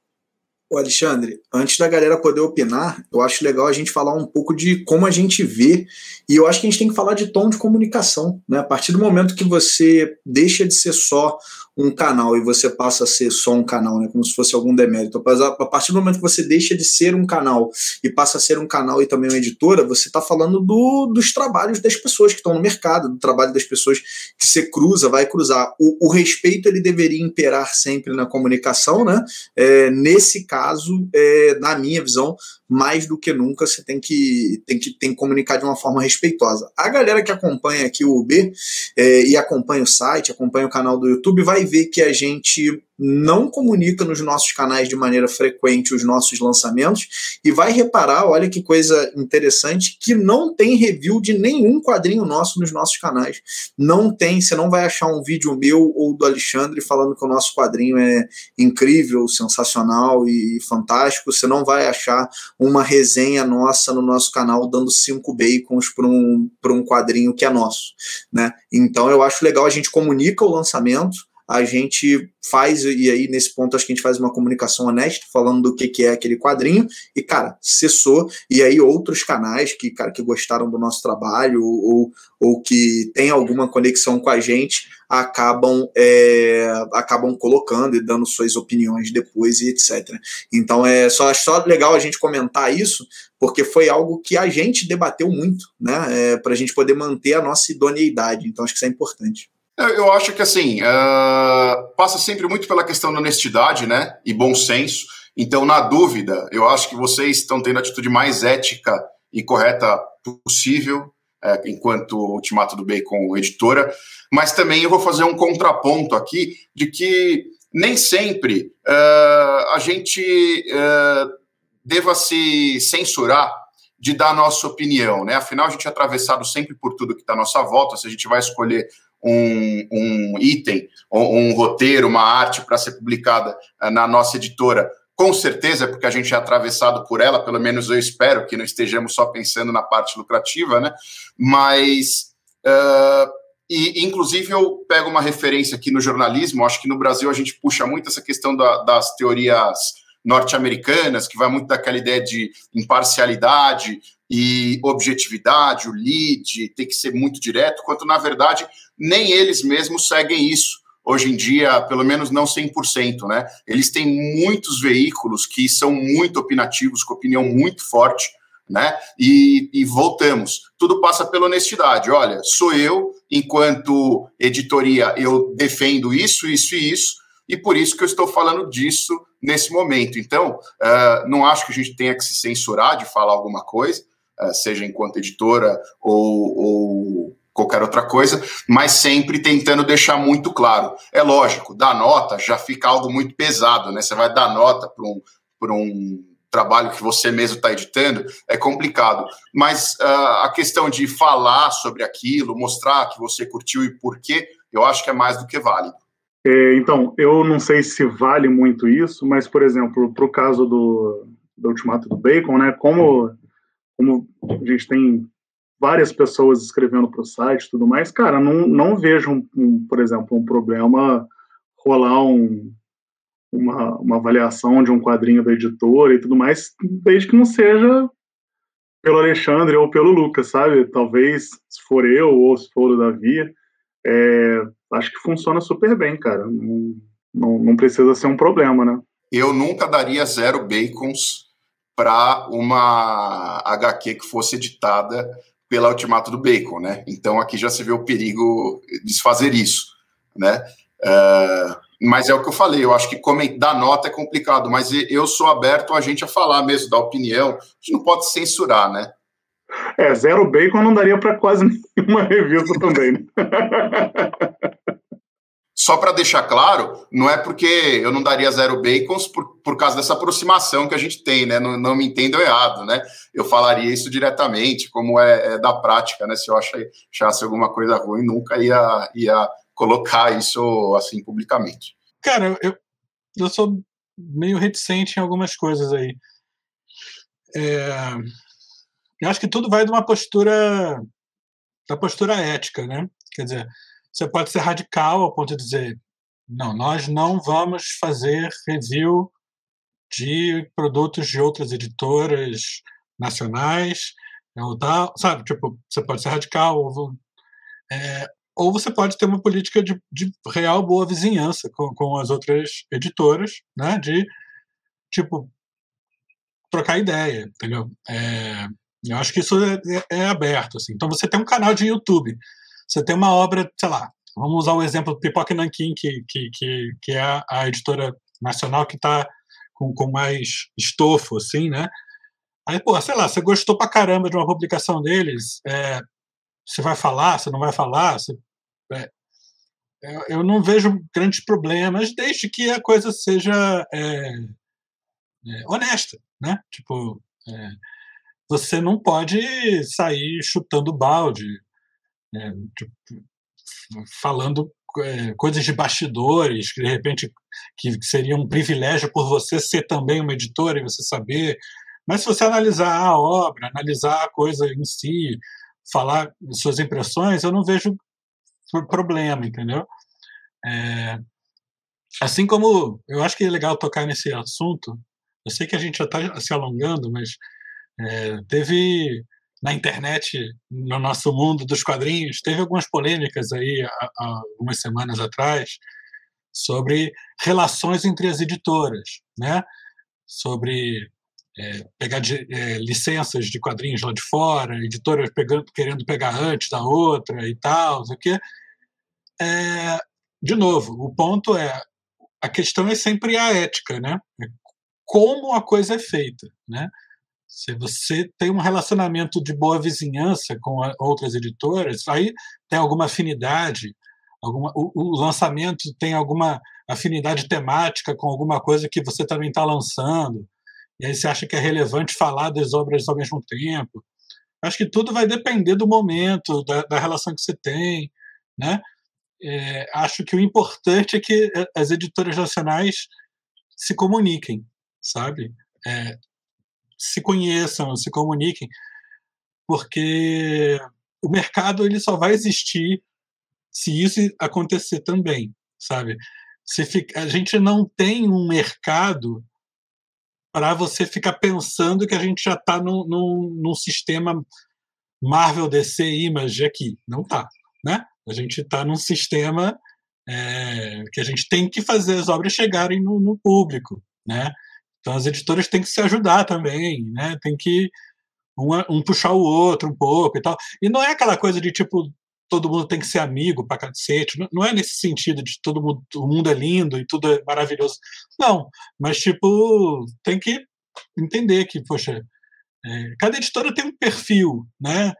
Ô Alexandre, antes da galera poder opinar, eu acho legal a gente falar um pouco de como a gente vê, e eu acho que a gente tem que falar de tom de comunicação. Né? A partir do momento que você deixa de ser só um canal e você passa a ser só um canal, né? como se fosse algum demérito, a partir do momento que você deixa de ser um canal e passa a ser um canal e também uma editora, você está falando do, dos trabalhos das pessoas que estão no mercado, do trabalho das pessoas que você cruza, vai cruzar. O, o respeito ele deveria imperar sempre na comunicação, né? É, nesse caso, caso, é, na minha visão, mais do que nunca você tem que, tem que, tem que comunicar de uma forma respeitosa. A galera que acompanha aqui o UB é, e acompanha o site, acompanha o canal do YouTube, vai ver que a gente não comunica nos nossos canais de maneira frequente os nossos lançamentos e vai reparar, olha que coisa interessante, que não tem review de nenhum quadrinho nosso nos nossos canais. Não tem, você não vai achar um vídeo meu ou do Alexandre falando que o nosso quadrinho é incrível, sensacional e fantástico. Você não vai achar uma resenha nossa no nosso canal dando cinco bacons para um, um quadrinho que é nosso. Né? Então eu acho legal, a gente comunica o lançamento, a gente faz, e aí nesse ponto acho que a gente faz uma comunicação honesta, falando do que, que é aquele quadrinho, e cara, cessou, e aí outros canais que, cara, que gostaram do nosso trabalho, ou, ou que tem alguma conexão com a gente, acabam, é, acabam colocando e dando suas opiniões depois e etc. Então é só, só legal a gente comentar isso, porque foi algo que a gente debateu muito, né, é, para a gente poder manter a nossa idoneidade, então acho que isso é importante. Eu acho que assim uh, passa sempre muito pela questão da honestidade, né, e bom senso. Então, na dúvida, eu acho que vocês estão tendo a atitude mais ética e correta possível, é, enquanto Ultimato do Bacon editora. Mas também eu vou fazer um contraponto aqui de que nem sempre uh, a gente uh, deva se censurar de dar nossa opinião, né? Afinal, a gente é atravessado sempre por tudo que está à nossa volta. Se a gente vai escolher um, um item, um, um roteiro, uma arte para ser publicada uh, na nossa editora, com certeza, porque a gente é atravessado por ela, pelo menos eu espero que não estejamos só pensando na parte lucrativa, né? Mas, uh, e inclusive eu pego uma referência aqui no jornalismo, acho que no Brasil a gente puxa muito essa questão da, das teorias norte-americanas, que vai muito daquela ideia de imparcialidade e objetividade, o lead tem que ser muito direto, quanto na verdade nem eles mesmos seguem isso. Hoje em dia, pelo menos não 100%, né? Eles têm muitos veículos que são muito opinativos, com opinião muito forte, né? E, e, voltamos. Tudo passa pela honestidade. Olha, sou eu, enquanto editoria, eu defendo isso, isso e isso, e por isso que eu estou falando disso nesse momento. Então, uh, não acho que a gente tenha que se censurar de falar alguma coisa, uh, seja enquanto editora ou, ou qualquer outra coisa, mas sempre tentando deixar muito claro. É lógico, dar nota já fica algo muito pesado, né? Você vai dar nota para um, um trabalho que você mesmo está editando, é complicado. Mas uh, a questão de falar sobre aquilo, mostrar que você curtiu e por quê, eu acho que é mais do que válido. É, então, eu não sei se vale muito isso, mas, por exemplo, para o caso do, do Ultimato do Bacon, né, como, como a gente tem várias pessoas escrevendo para o site tudo mais, cara, não, não vejo, um, um, por exemplo, um problema rolar um, uma, uma avaliação de um quadrinho da editora e tudo mais, desde que não seja pelo Alexandre ou pelo Lucas, sabe? Talvez, se for eu ou se for o Davi, é, acho que funciona super bem, cara. Não, não, não precisa ser um problema, né? Eu nunca daria zero bacons para uma HQ que fosse editada pela Ultimato do Bacon, né? Então aqui já se vê o perigo de se fazer isso, né? Uh, mas é o que eu falei, eu acho que dar nota é complicado, mas eu sou aberto a gente a falar mesmo, da opinião, a gente não pode censurar, né? É, zero bacon não daria para quase nenhuma revista também, né? Só para deixar claro, não é porque eu não daria zero bacons por, por causa dessa aproximação que a gente tem, né? Não, não me entendam errado, né? Eu falaria isso diretamente, como é, é da prática, né? Se eu achasse alguma coisa ruim, nunca ia, ia colocar isso assim publicamente. Cara, eu, eu sou meio reticente em algumas coisas aí. É, eu acho que tudo vai de uma postura da postura ética, né? Quer dizer, você pode ser radical ao ponto de dizer: não, nós não vamos fazer review de produtos de outras editoras nacionais, ou tal, sabe? Tipo, você pode ser radical, ou, é, ou você pode ter uma política de, de real boa vizinhança com, com as outras editoras, né? De, tipo, trocar ideia, entendeu? É, eu acho que isso é, é, é aberto, assim. Então, você tem um canal de YouTube você tem uma obra, sei lá, vamos usar o exemplo do Pipoca Nankin, que, que, que, que é a, editora nacional que está com, com mais estofo, assim, né? Aí, pô, sei lá, você gostou pra caramba de uma publicação deles, é, você vai falar, você não vai falar, você, é eu não vejo grandes problemas, desde que a coisa seja é, é honesta, né? Tipo, é, você não pode sair chutando balde, né, tipo, falando é, coisas de bastidores, que de repente que, seria um privilégio por você ser também uma editora e você saber. Mas se você analisar a obra, analisar a coisa em si, falar suas impressões, eu não vejo problema, entendeu? É, assim como eu acho que é legal tocar nesse assunto, eu sei que a gente já está se alongando, mas é, teve na internet, no nosso mundo dos quadrinhos, teve algumas polêmicas aí há, há algumas semanas atrás sobre relações entre as editoras, né? Sobre é, pegar de, é, licenças de quadrinhos lá de fora, editoras pegando, querendo pegar antes da outra e tal, o que. É, de novo, o ponto é a questão é sempre a ética, né? É como a coisa é feita, né? Se você tem um relacionamento de boa vizinhança com outras editoras, aí tem alguma afinidade, alguma, o, o lançamento tem alguma afinidade temática com alguma coisa que você também está lançando, e aí você acha que é relevante falar das obras ao mesmo tempo. Acho que tudo vai depender do momento, da, da relação que você tem, né? É, acho que o importante é que as editoras nacionais se comuniquem, sabe? É, se conheçam, se comuniquem, porque o mercado ele só vai existir se isso acontecer também, sabe? Se fica, a gente não tem um mercado para você ficar pensando que a gente já está num, num, num, sistema Marvel, DC, Image aqui. Não está, né? A gente está num sistema é, que a gente tem que fazer as obras chegarem no, no público, né? Então as editoras têm que se ajudar também, né? Tem que um, um, puxar o outro um pouco e tal. E não é aquela coisa de tipo todo mundo tem que ser amigo pra cacete. Não, não é nesse sentido de todo mundo, o mundo é lindo e tudo é maravilhoso. Não, mas tipo tem que entender que, poxa, é, cada editora tem um perfil, né?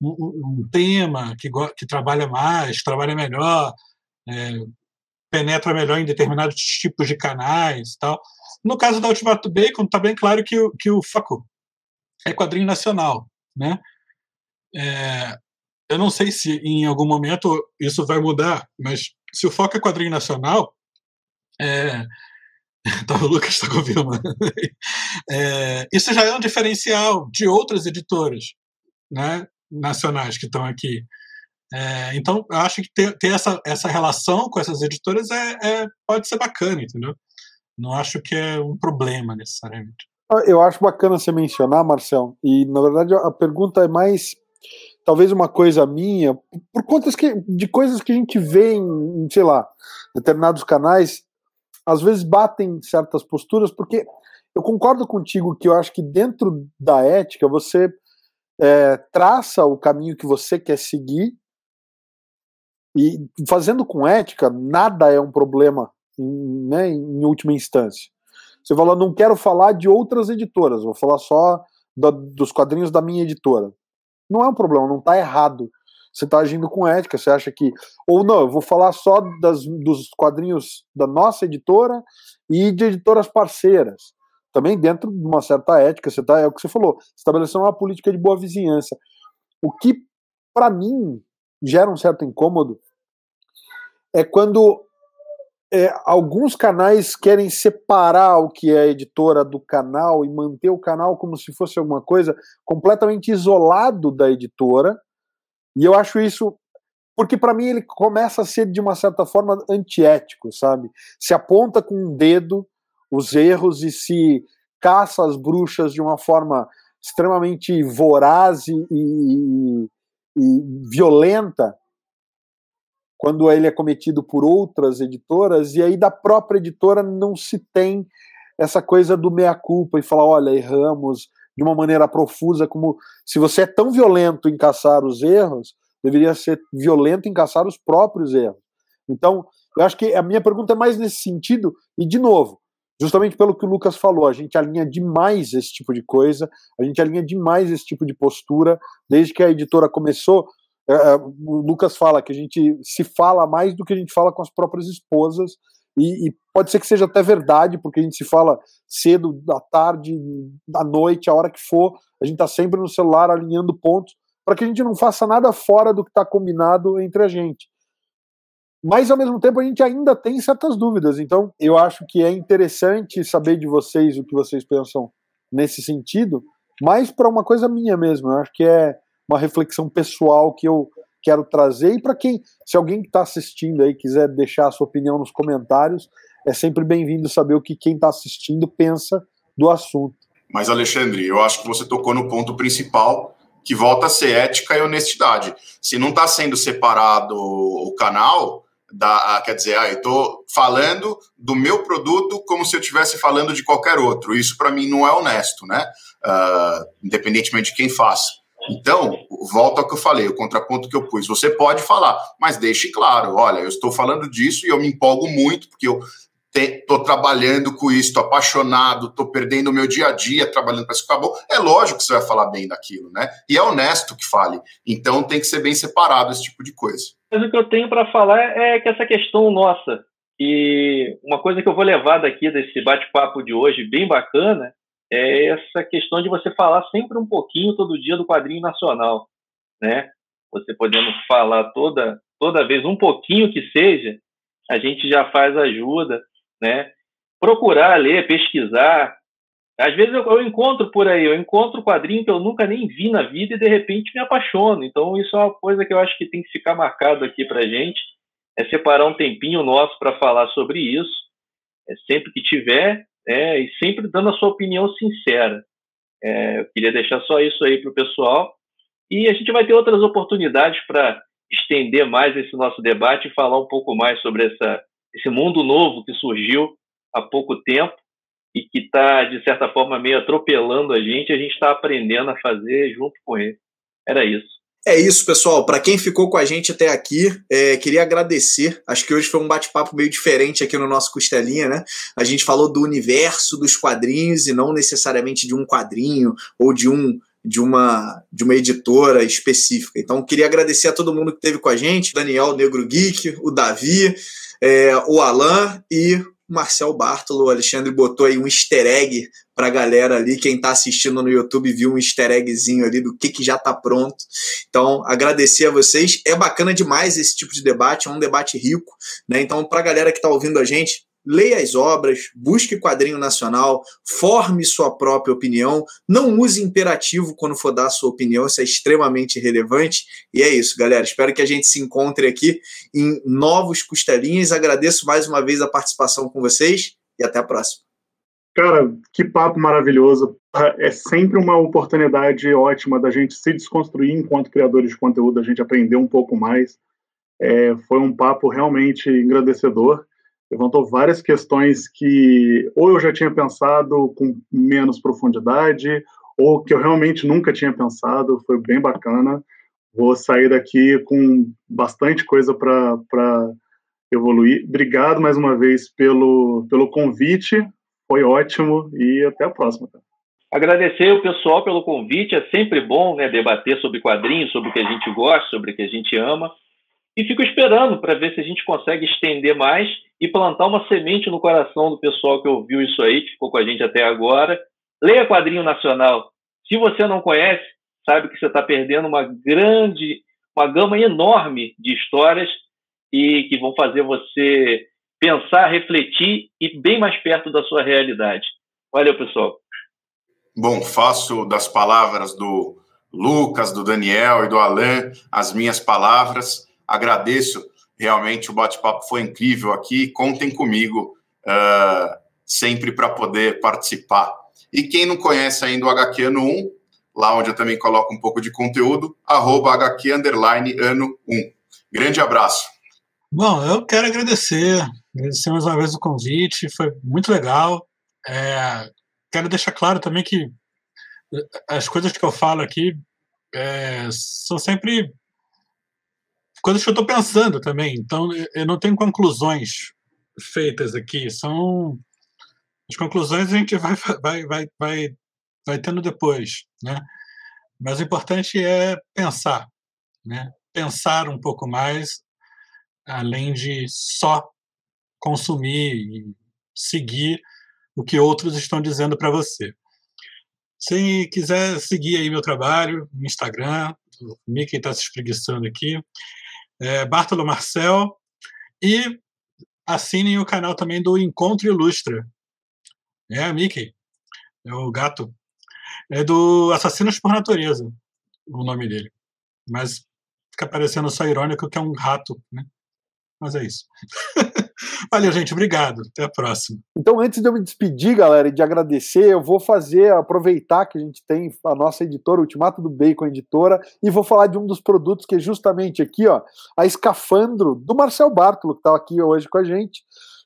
Um, um tema que, que trabalha mais, trabalha melhor, é, penetra melhor em determinados tipos de canais e tal. No caso da Ultimato Bacon, está bem claro que o, que o foco é quadrinho nacional. Né? É, eu não sei se em algum momento isso vai mudar, mas se o foco é quadrinho nacional, é, tá, o Lucas está confirmando. É, isso já é um diferencial de outras editoras né, nacionais que estão aqui. É, então, eu acho que ter, ter, essa, essa relação com essas editoras é, é, pode ser bacana, entendeu? Não acho que é um problema necessariamente. Ah, eu acho bacana você mencionar, Marcel, e na verdade a pergunta é mais talvez uma coisa minha, por conta de coisas que a gente vê em, sei lá, determinados canais, às vezes batem certas posturas, porque eu concordo contigo que eu acho que dentro da ética você é, traça o caminho que você quer seguir e fazendo com ética nada é um problema em, né, em última instância. Você fala, não quero falar de outras editoras, vou falar só da, dos quadrinhos da minha editora. Não é um problema, não está errado. Você está agindo com ética, você acha que. Ou não, eu vou falar só das, dos quadrinhos da nossa editora e de editoras parceiras. Também dentro de uma certa ética, você tá, é o que você falou, estabelecer uma política de boa vizinhança. O que, para mim, gera um certo incômodo é quando é, alguns canais querem separar o que é a editora do canal e manter o canal como se fosse alguma coisa completamente isolado da editora. E eu acho isso porque para mim ele começa a ser de uma certa forma antiético, sabe? Se aponta com um dedo os erros e se caça as bruxas de uma forma extremamente voraz e, e, e violenta quando ele é cometido por outras editoras, e aí da própria editora não se tem essa coisa do meia-culpa e falar, olha, erramos de uma maneira profusa, como se você é tão violento em caçar os erros, deveria ser violento em caçar os próprios erros. Então, eu acho que a minha pergunta é mais nesse sentido, e de novo, justamente pelo que o Lucas falou, a gente alinha demais esse tipo de coisa, a gente alinha demais esse tipo de postura, desde que a editora começou, é, é, o Lucas fala que a gente se fala mais do que a gente fala com as próprias esposas, e, e, pode ser que seja até verdade, porque a gente se fala cedo, da tarde, da noite, a hora que for, a gente está sempre no celular alinhando pontos, para que a gente não faça nada fora do que está combinado entre a gente. Mas, ao mesmo tempo, a gente ainda tem certas dúvidas, então eu acho que é interessante saber de vocês o que vocês pensam nesse sentido, mas para uma coisa minha mesmo, eu acho que é uma reflexão pessoal que eu quero trazer. E para quem, se alguém que está assistindo aí quiser deixar a sua opinião nos comentários, é sempre bem-vindo saber o que quem está assistindo pensa do assunto. Mas, Alexandre, eu acho que você tocou no ponto principal, que volta a ser ética e honestidade. Se não está sendo separado o canal, da, quer dizer, ah, eu estou falando do meu produto como se eu estivesse falando de qualquer outro. Isso, para mim, não é honesto, né? Uh, independentemente de quem faça. Então, volta ao que eu falei, o contraponto que eu pus. Você pode falar, mas deixe claro: olha, eu estou falando disso e eu me empolgo muito, porque eu estou trabalhando com isso, estou apaixonado, estou perdendo o meu dia a dia trabalhando para isso acabou. É lógico que você vai falar bem daquilo, né? E é honesto que fale. Então tem que ser bem separado esse tipo de coisa. Mas o que eu tenho para falar é que essa questão nossa, e uma coisa que eu vou levar daqui desse bate-papo de hoje, bem bacana, é essa questão de você falar sempre um pouquinho todo dia do quadrinho nacional, né? Você podendo falar toda toda vez um pouquinho que seja, a gente já faz ajuda, né? Procurar ler, pesquisar. Às vezes eu, eu encontro por aí, eu encontro quadrinho que eu nunca nem vi na vida e de repente me apaixono. Então isso é uma coisa que eu acho que tem que ficar marcado aqui para gente, é separar um tempinho nosso para falar sobre isso. É sempre que tiver, é, e sempre dando a sua opinião sincera. É, eu queria deixar só isso aí para o pessoal. E a gente vai ter outras oportunidades para estender mais esse nosso debate e falar um pouco mais sobre essa, esse mundo novo que surgiu há pouco tempo e que está, de certa forma, meio atropelando a gente. A gente está aprendendo a fazer junto com ele. Era isso. É isso, pessoal. Para quem ficou com a gente até aqui, é, queria agradecer. Acho que hoje foi um bate-papo meio diferente aqui no nosso Costelinha, né? A gente falou do universo dos quadrinhos e não necessariamente de um quadrinho ou de um de uma de uma editora específica. Então, queria agradecer a todo mundo que esteve com a gente, Daniel Negro Geek, o Davi, é, o Alan e Marcel Bartolo, o Alexandre botou aí um easter egg pra galera ali. Quem tá assistindo no YouTube viu um easter eggzinho ali do que, que já tá pronto. Então, agradecer a vocês. É bacana demais esse tipo de debate, é um debate rico, né? Então, pra galera que tá ouvindo a gente, leia as obras, busque quadrinho nacional, forme sua própria opinião, não use imperativo quando for dar sua opinião, isso é extremamente relevante. E é isso, galera. Espero que a gente se encontre aqui em novos costelinhas. Agradeço mais uma vez a participação com vocês e até a próxima. Cara, que papo maravilhoso. É sempre uma oportunidade ótima da gente se desconstruir enquanto criadores de conteúdo, a gente aprender um pouco mais. É, foi um papo realmente engrandecedor. Levantou várias questões que ou eu já tinha pensado com menos profundidade, ou que eu realmente nunca tinha pensado. Foi bem bacana. Vou sair daqui com bastante coisa para evoluir. Obrigado mais uma vez pelo, pelo convite. Foi ótimo e até a próxima. Agradecer o pessoal pelo convite. É sempre bom né, debater sobre quadrinhos, sobre o que a gente gosta, sobre o que a gente ama. E fico esperando para ver se a gente consegue estender mais e plantar uma semente no coração do pessoal que ouviu isso aí, que ficou com a gente até agora. Leia quadrinho nacional. Se você não conhece, sabe que você está perdendo uma grande, uma gama enorme de histórias e que vão fazer você pensar, refletir e bem mais perto da sua realidade. Valeu, pessoal. Bom, faço das palavras do Lucas, do Daniel e do Alan as minhas palavras. Agradeço, realmente o bate-papo foi incrível aqui. Contem comigo uh, sempre para poder participar. E quem não conhece ainda o HQ Ano 1, lá onde eu também coloco um pouco de conteúdo, arroba HQ Ano 1. Grande abraço. Bom, eu quero agradecer, agradecer mais uma vez o convite, foi muito legal. É, quero deixar claro também que eh, as coisas que eu falo aqui é, são sempre coisas que eu estou pensando também. Então, eu não tenho conclusões feitas aqui. São as conclusões a gente vai vai vai vai, vai tendo depois, né? Mas o importante é pensar, né? Pensar um pouco mais, além de só consumir e seguir o que outros estão dizendo para você. Se quiser seguir aí meu trabalho no Instagram, o Mickey está se espreguiçando aqui, é Bartolo Marcel, e assinem o canal também do Encontro Ilustra. É, Mickey, é o gato. É do Assassinos por Natureza, o nome dele. Mas fica parecendo só irônico que é um rato, né? Mas é isso. Valeu, gente. Obrigado. Até a próxima. Então, antes de eu me despedir, galera, e de agradecer, eu vou fazer, aproveitar que a gente tem a nossa editora, Ultimato do Bacon Editora, e vou falar de um dos produtos que é justamente aqui, ó, a Escafandro, do Marcel Bartolo, que está aqui hoje com a gente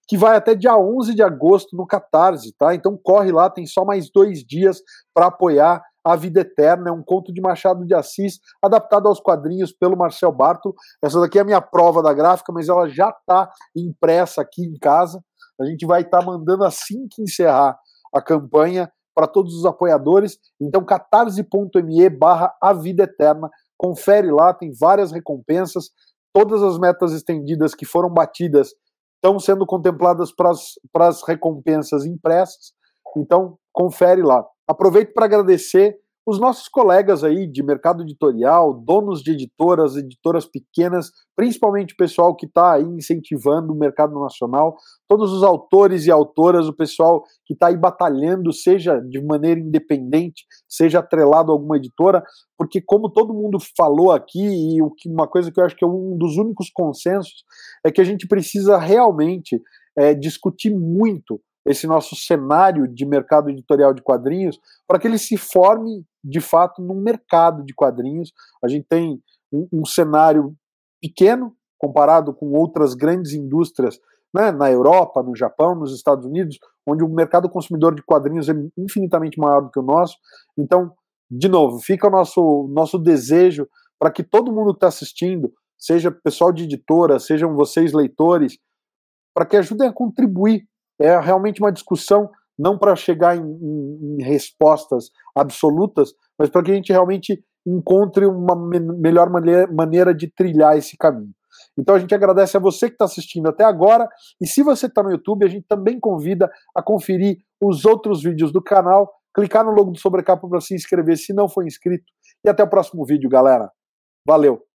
que vai até dia 11 de agosto no Catarse, tá? Então corre lá, tem só mais dois dias para apoiar a Vida Eterna, é um conto de Machado de Assis, adaptado aos quadrinhos pelo Marcel Barto. Essa daqui é a minha prova da gráfica, mas ela já está impressa aqui em casa. A gente vai estar tá mandando assim que encerrar a campanha para todos os apoiadores. Então, catarse.me barra A Vida Eterna. Confere lá, tem várias recompensas. Todas as metas estendidas que foram batidas estão sendo contempladas para as recompensas impressas. Então, confere lá. Aproveito para agradecer os nossos colegas aí de mercado editorial, donos de editoras, editoras pequenas, principalmente o pessoal que está aí incentivando o mercado nacional, todos os autores e autoras, o pessoal que está aí batalhando, seja de maneira independente, seja atrelado a alguma editora, porque como todo mundo falou aqui, e uma coisa que eu acho que é um dos únicos consensos, é que a gente precisa realmente é, discutir muito esse nosso cenário de mercado editorial de quadrinhos para que ele se forme de fato num mercado de quadrinhos. A gente tem um, um cenário pequeno comparado com outras grandes indústrias né, na Europa, no Japão, nos Estados Unidos, onde o mercado consumidor de quadrinhos é infinitamente maior do que o nosso. Então, de novo, fica o nosso, nosso desejo para que todo mundo que está assistindo, seja pessoal de editora, sejam vocês leitores, para que ajudem a contribuir é realmente uma discussão não para chegar em, em, em, respostas absolutas, mas para que a gente realmente encontre uma me melhor maneira, maneira de trilhar esse caminho. Então a gente agradece a você que está assistindo até agora, e se você está no YouTube, a gente também convida a conferir os outros vídeos do canal, clicar no logo do Sobrecapa para se inscrever se não for inscrito, e até o próximo vídeo, galera. Valeu!